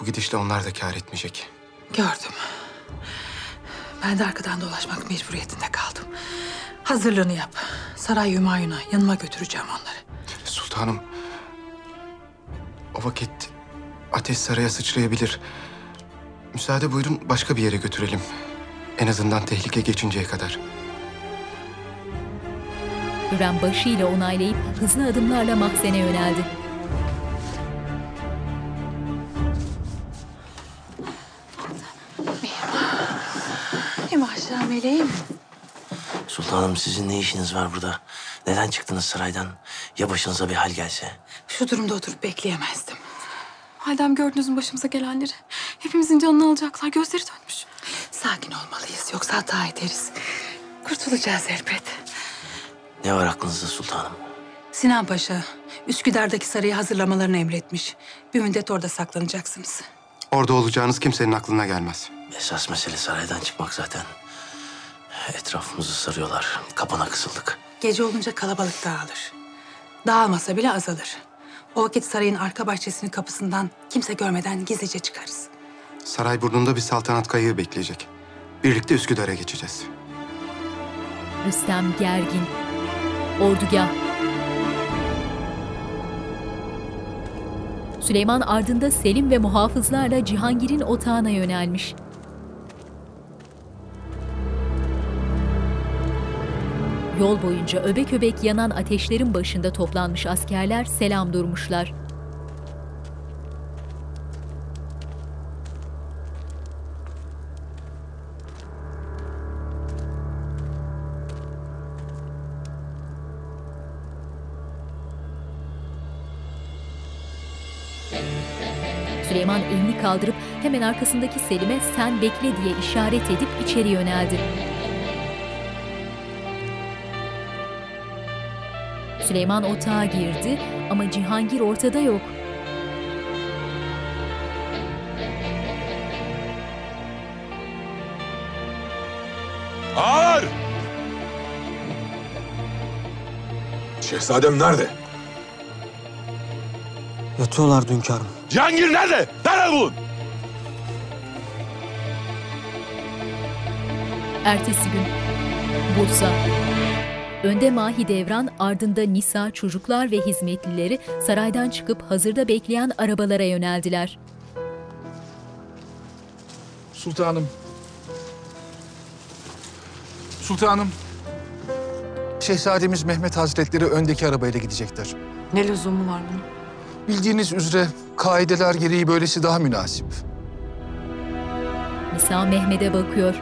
bu gidişle onlar da kâr etmeyecek. Gördüm. Ben de arkadan dolaşmak mecburiyetinde kaldım. Hazırlığını yap. Saray Hümayun'a yanıma götüreceğim onları. Sultanım, o vakit ateş saraya sıçrayabilir. Müsaade buyurun başka bir yere götürelim. En azından tehlike geçinceye kadar. Hürrem başıyla onaylayıp hızlı adımlarla mahzene yöneldi. Meleğim. Sultanım sizin ne işiniz var burada? Neden çıktınız saraydan? Ya başınıza bir hal gelse? Şu durumda oturup bekleyemezdim. Halidem gördünüz mü başımıza gelenleri? Hepimizin canını alacaklar. Gözleri dönmüş. Sakin olmalıyız yoksa hata ederiz. Kurtulacağız elbet. Ne var aklınızda sultanım? Sinan Paşa, Üsküdar'daki sarayı hazırlamalarını emretmiş. Bir müddet orada saklanacaksınız. Orada olacağınız kimsenin aklına gelmez. Esas mesele saraydan çıkmak zaten. Etrafımızı sarıyorlar. Kapana kısıldık. Gece olunca kalabalık dağılır. Dağılmasa bile azalır. O vakit sarayın arka bahçesinin kapısından kimse görmeden gizlice çıkarız. Saray burnunda bir saltanat kayığı bekleyecek. Birlikte Üsküdar'a geçeceğiz. Rüstem gergin. Ordugah. Süleyman ardında Selim ve muhafızlarla Cihangir'in otağına yönelmiş. Yol boyunca öbek öbek yanan ateşlerin başında toplanmış askerler selam durmuşlar. Süleyman elini kaldırıp hemen arkasındaki Selim'e sen bekle diye işaret edip içeri yöneldi. Süleyman otağa girdi ama Cihangir ortada yok. Ağır! Şehzadem nerede? Yatıyorlar hünkârım. Cihangir nerede? Nerede bu? Ertesi gün Bursa. Önde Mahidevran, ardında Nisa, çocuklar ve hizmetlileri saraydan çıkıp hazırda bekleyen arabalara yöneldiler. Sultanım. Sultanım. Şehzademiz Mehmet Hazretleri öndeki arabayla gidecekler. Ne lüzumu var bunun? Bildiğiniz üzere kaideler gereği böylesi daha münasip. Nisa Mehmet'e bakıyor.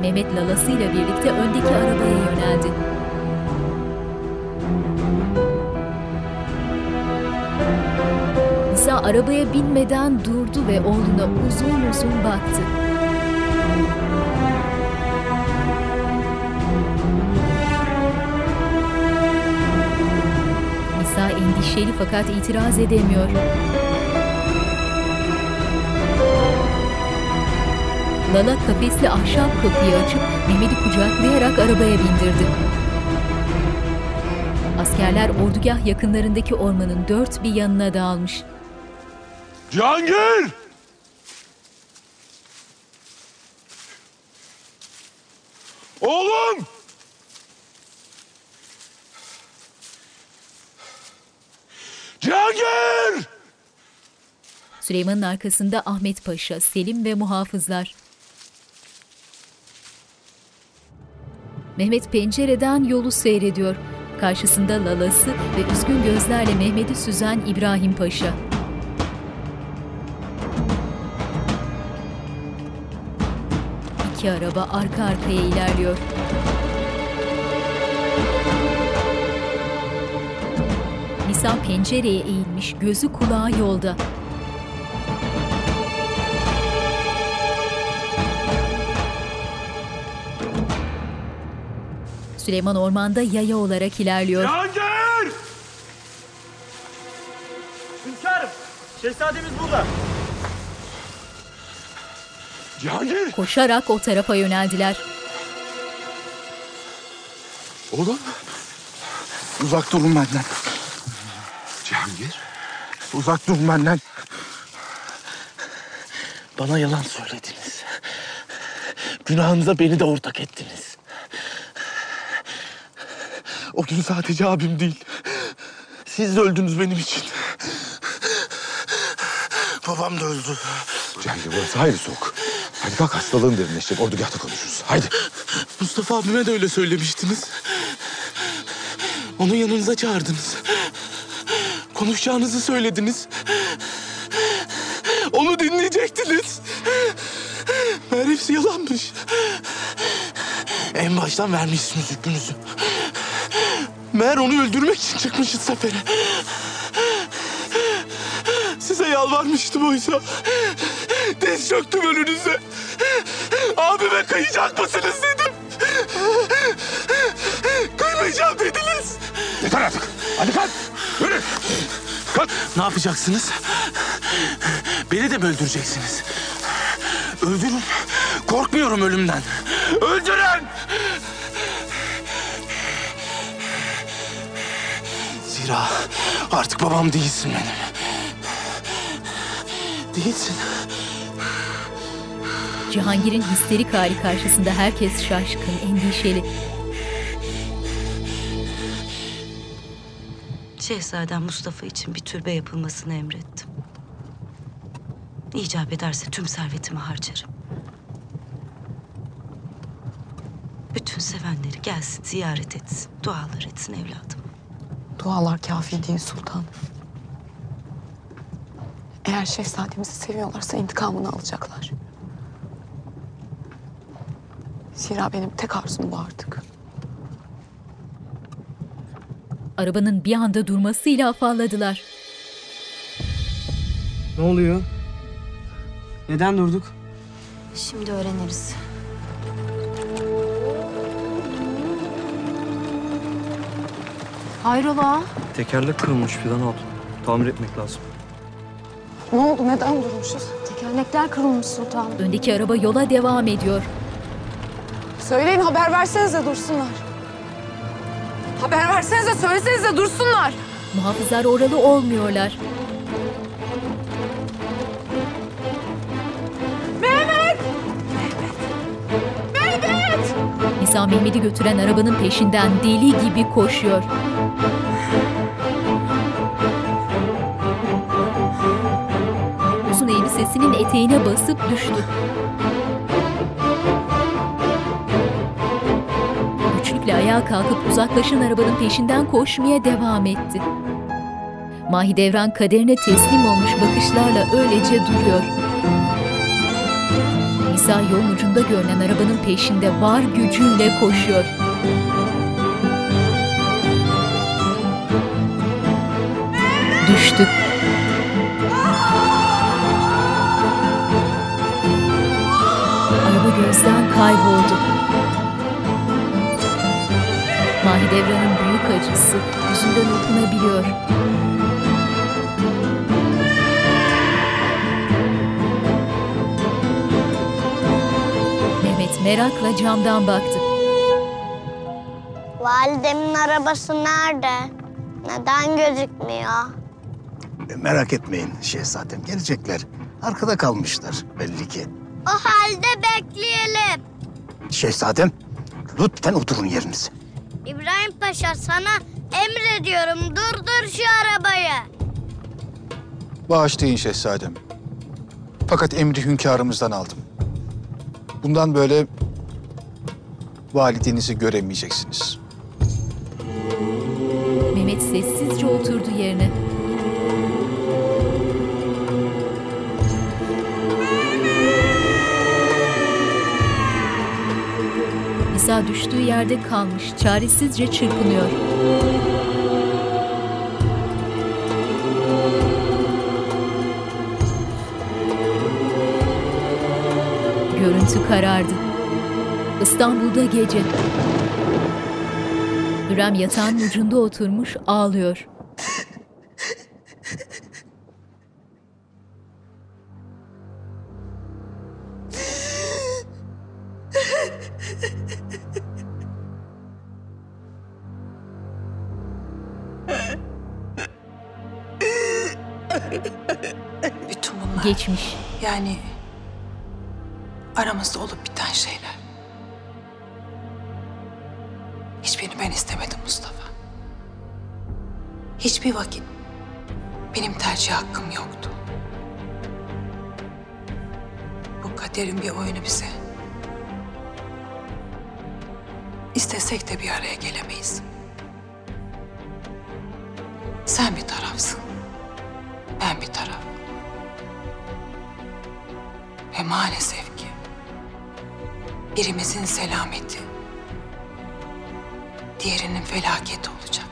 Mehmet lalasıyla birlikte öndeki arabaya yöneldi. Nisa arabaya binmeden durdu ve oğluna uzun uzun baktı. Nisa endişeli fakat itiraz edemiyor. Lala kafesli ahşap kapıyı açıp Mehmet'i kucaklayarak arabaya bindirdi. Askerler ordugah yakınlarındaki ormanın dört bir yanına dağılmış. Cihangir! Oğlum! Cihangir! Süleyman'ın arkasında Ahmet Paşa, Selim ve muhafızlar. Mehmet pencereden yolu seyrediyor. Karşısında lalası ve üzgün gözlerle Mehmet'i süzen İbrahim Paşa. İki araba arka arkaya ilerliyor. Nisa pencereye eğilmiş, gözü kulağı yolda. Süleyman ormanda yaya olarak ilerliyor. Cihangir! Hünkârım, şehzademiz burada. Cihangir! Koşarak o tarafa yöneldiler. Oğlum! Uzak durun benden. Cihangir! Uzak durun benden. Bana yalan söylediniz. Günahınıza beni de ortak ettiniz. O gün sadece abim değil. Siz de öldünüz benim için. Babam da öldü. Cihangir burası hayır soğuk. Hadi kalk hastalığın derinleşecek. Ordugahta konuşuruz. Haydi. Mustafa abime de öyle söylemiştiniz. Onu yanınıza çağırdınız. Konuşacağınızı söylediniz. Onu dinleyecektiniz. Meğer hepsi yalanmış. En baştan vermişsiniz hükmünüzü. Meğer onu öldürmek için çıkmışız sefere. Size yalvarmıştım oysa. Diz çöktüm önünüze. Abime kıyacak mısınız dedim. Kıymayacağım dediniz. Yeter artık. Hadi kalk. Yürü. Kalk. Ne yapacaksınız? Beni de mi öldüreceksiniz? Öldürün. Korkmuyorum ölümden. Öldürün! Zira artık babam değilsin benim. Değilsin. Cihangir'in histerik hali karşısında herkes şaşkın, endişeli. Şehzadem Mustafa için bir türbe yapılmasını emrettim. İcap ederse tüm servetimi harcarım. Bütün sevenleri gelsin, ziyaret etsin, dualar etsin evladım. Dualar kafi değil sultanım. Eğer şehzademizi seviyorlarsa intikamını alacaklar. Zira benim tek arzum bu artık. Arabanın bir anda durmasıyla afalladılar. Ne oluyor? Neden durduk? Şimdi öğreniriz. Hayrola? Tekerlek kırılmış Fidan abla. Tamir etmek lazım. Ne oldu? Neden durmuşuz? Tekerlekler kırılmış sultanım. Öndeki araba yola devam ediyor. Söyleyin haber versenize dursunlar. Haber versenize söylesenize dursunlar. Muhafızlar oralı olmuyorlar. Mehmet! Mehmet! Nisa Mehmet'i götüren arabanın peşinden deli gibi koşuyor. Uzun elbisesinin eteğine basıp düştü. Güçlükle ayağa kalkıp uzaklaşan arabanın peşinden koşmaya devam etti. Mahidevran kaderine teslim olmuş bakışlarla öylece duruyor. Nisa yolun ucunda görünen arabanın peşinde var gücüyle koşuyor. Düştü. Araba gözden kayboldu. Mahidevran'ın büyük acısı yüzünden okunabiliyor. Mehmet merakla camdan baktı. Validemin arabası nerede? Neden gözükmüyor? Merak etmeyin şehzadem gelecekler. Arkada kalmışlar belli ki. O halde bekleyelim. Şehzadem lütfen oturun yerinize. İbrahim Paşa sana emrediyorum durdur şu arabayı. Bağışlayın şehzadem. Fakat emri hünkârımızdan aldım. Bundan böyle validenizi göremeyeceksiniz. Mehmet sessizce oturdu yerine. Nisa düştüğü yerde kalmış, çaresizce çırpınıyor. Görüntü karardı. İstanbul'da gece. Hürrem yatağın ucunda oturmuş ağlıyor. Hiçbirini ben istemedim Mustafa. Hiçbir vakit benim tercih hakkım yoktu. Bu kaderin bir oyunu bize. İstesek de bir araya gelemeyiz. Sen bir tarafsın. Ben bir taraf. Ve maalesef ki birimizin selameti diğerinin felaketi olacak.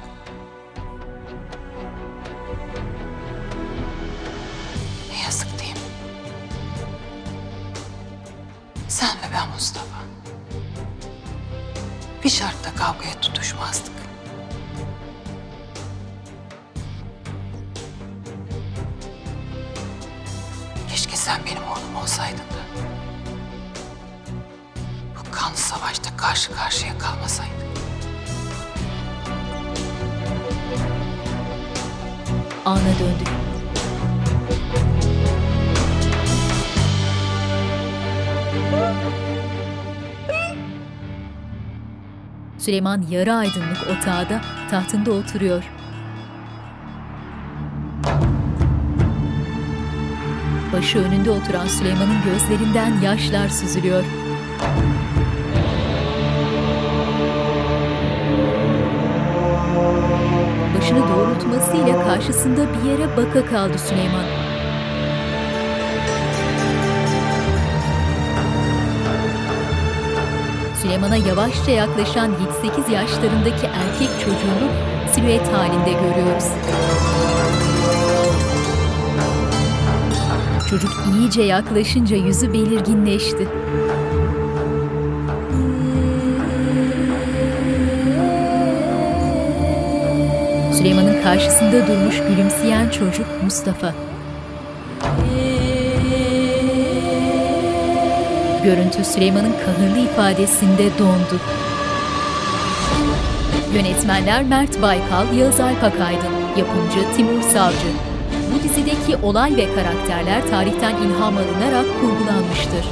Süleyman yarı aydınlık otağda tahtında oturuyor. Başı önünde oturan Süleyman'ın gözlerinden yaşlar süzülüyor. Başını doğrultmasıyla karşısında bir yere baka kaldı Süleyman. Süleyman'a yavaşça yaklaşan 7-8 yaşlarındaki erkek çocuğunu silüet halinde görüyoruz. Çocuk iyice yaklaşınca yüzü belirginleşti. Süleyman'ın karşısında durmuş gülümseyen çocuk Mustafa. Görüntü Süleyman'ın kahırlı ifadesinde dondu. Yönetmenler Mert Baykal, Yağız Alpakaydın, yapımcı Timur Savcı. Bu dizideki olay ve karakterler tarihten ilham alınarak kurgulanmıştır.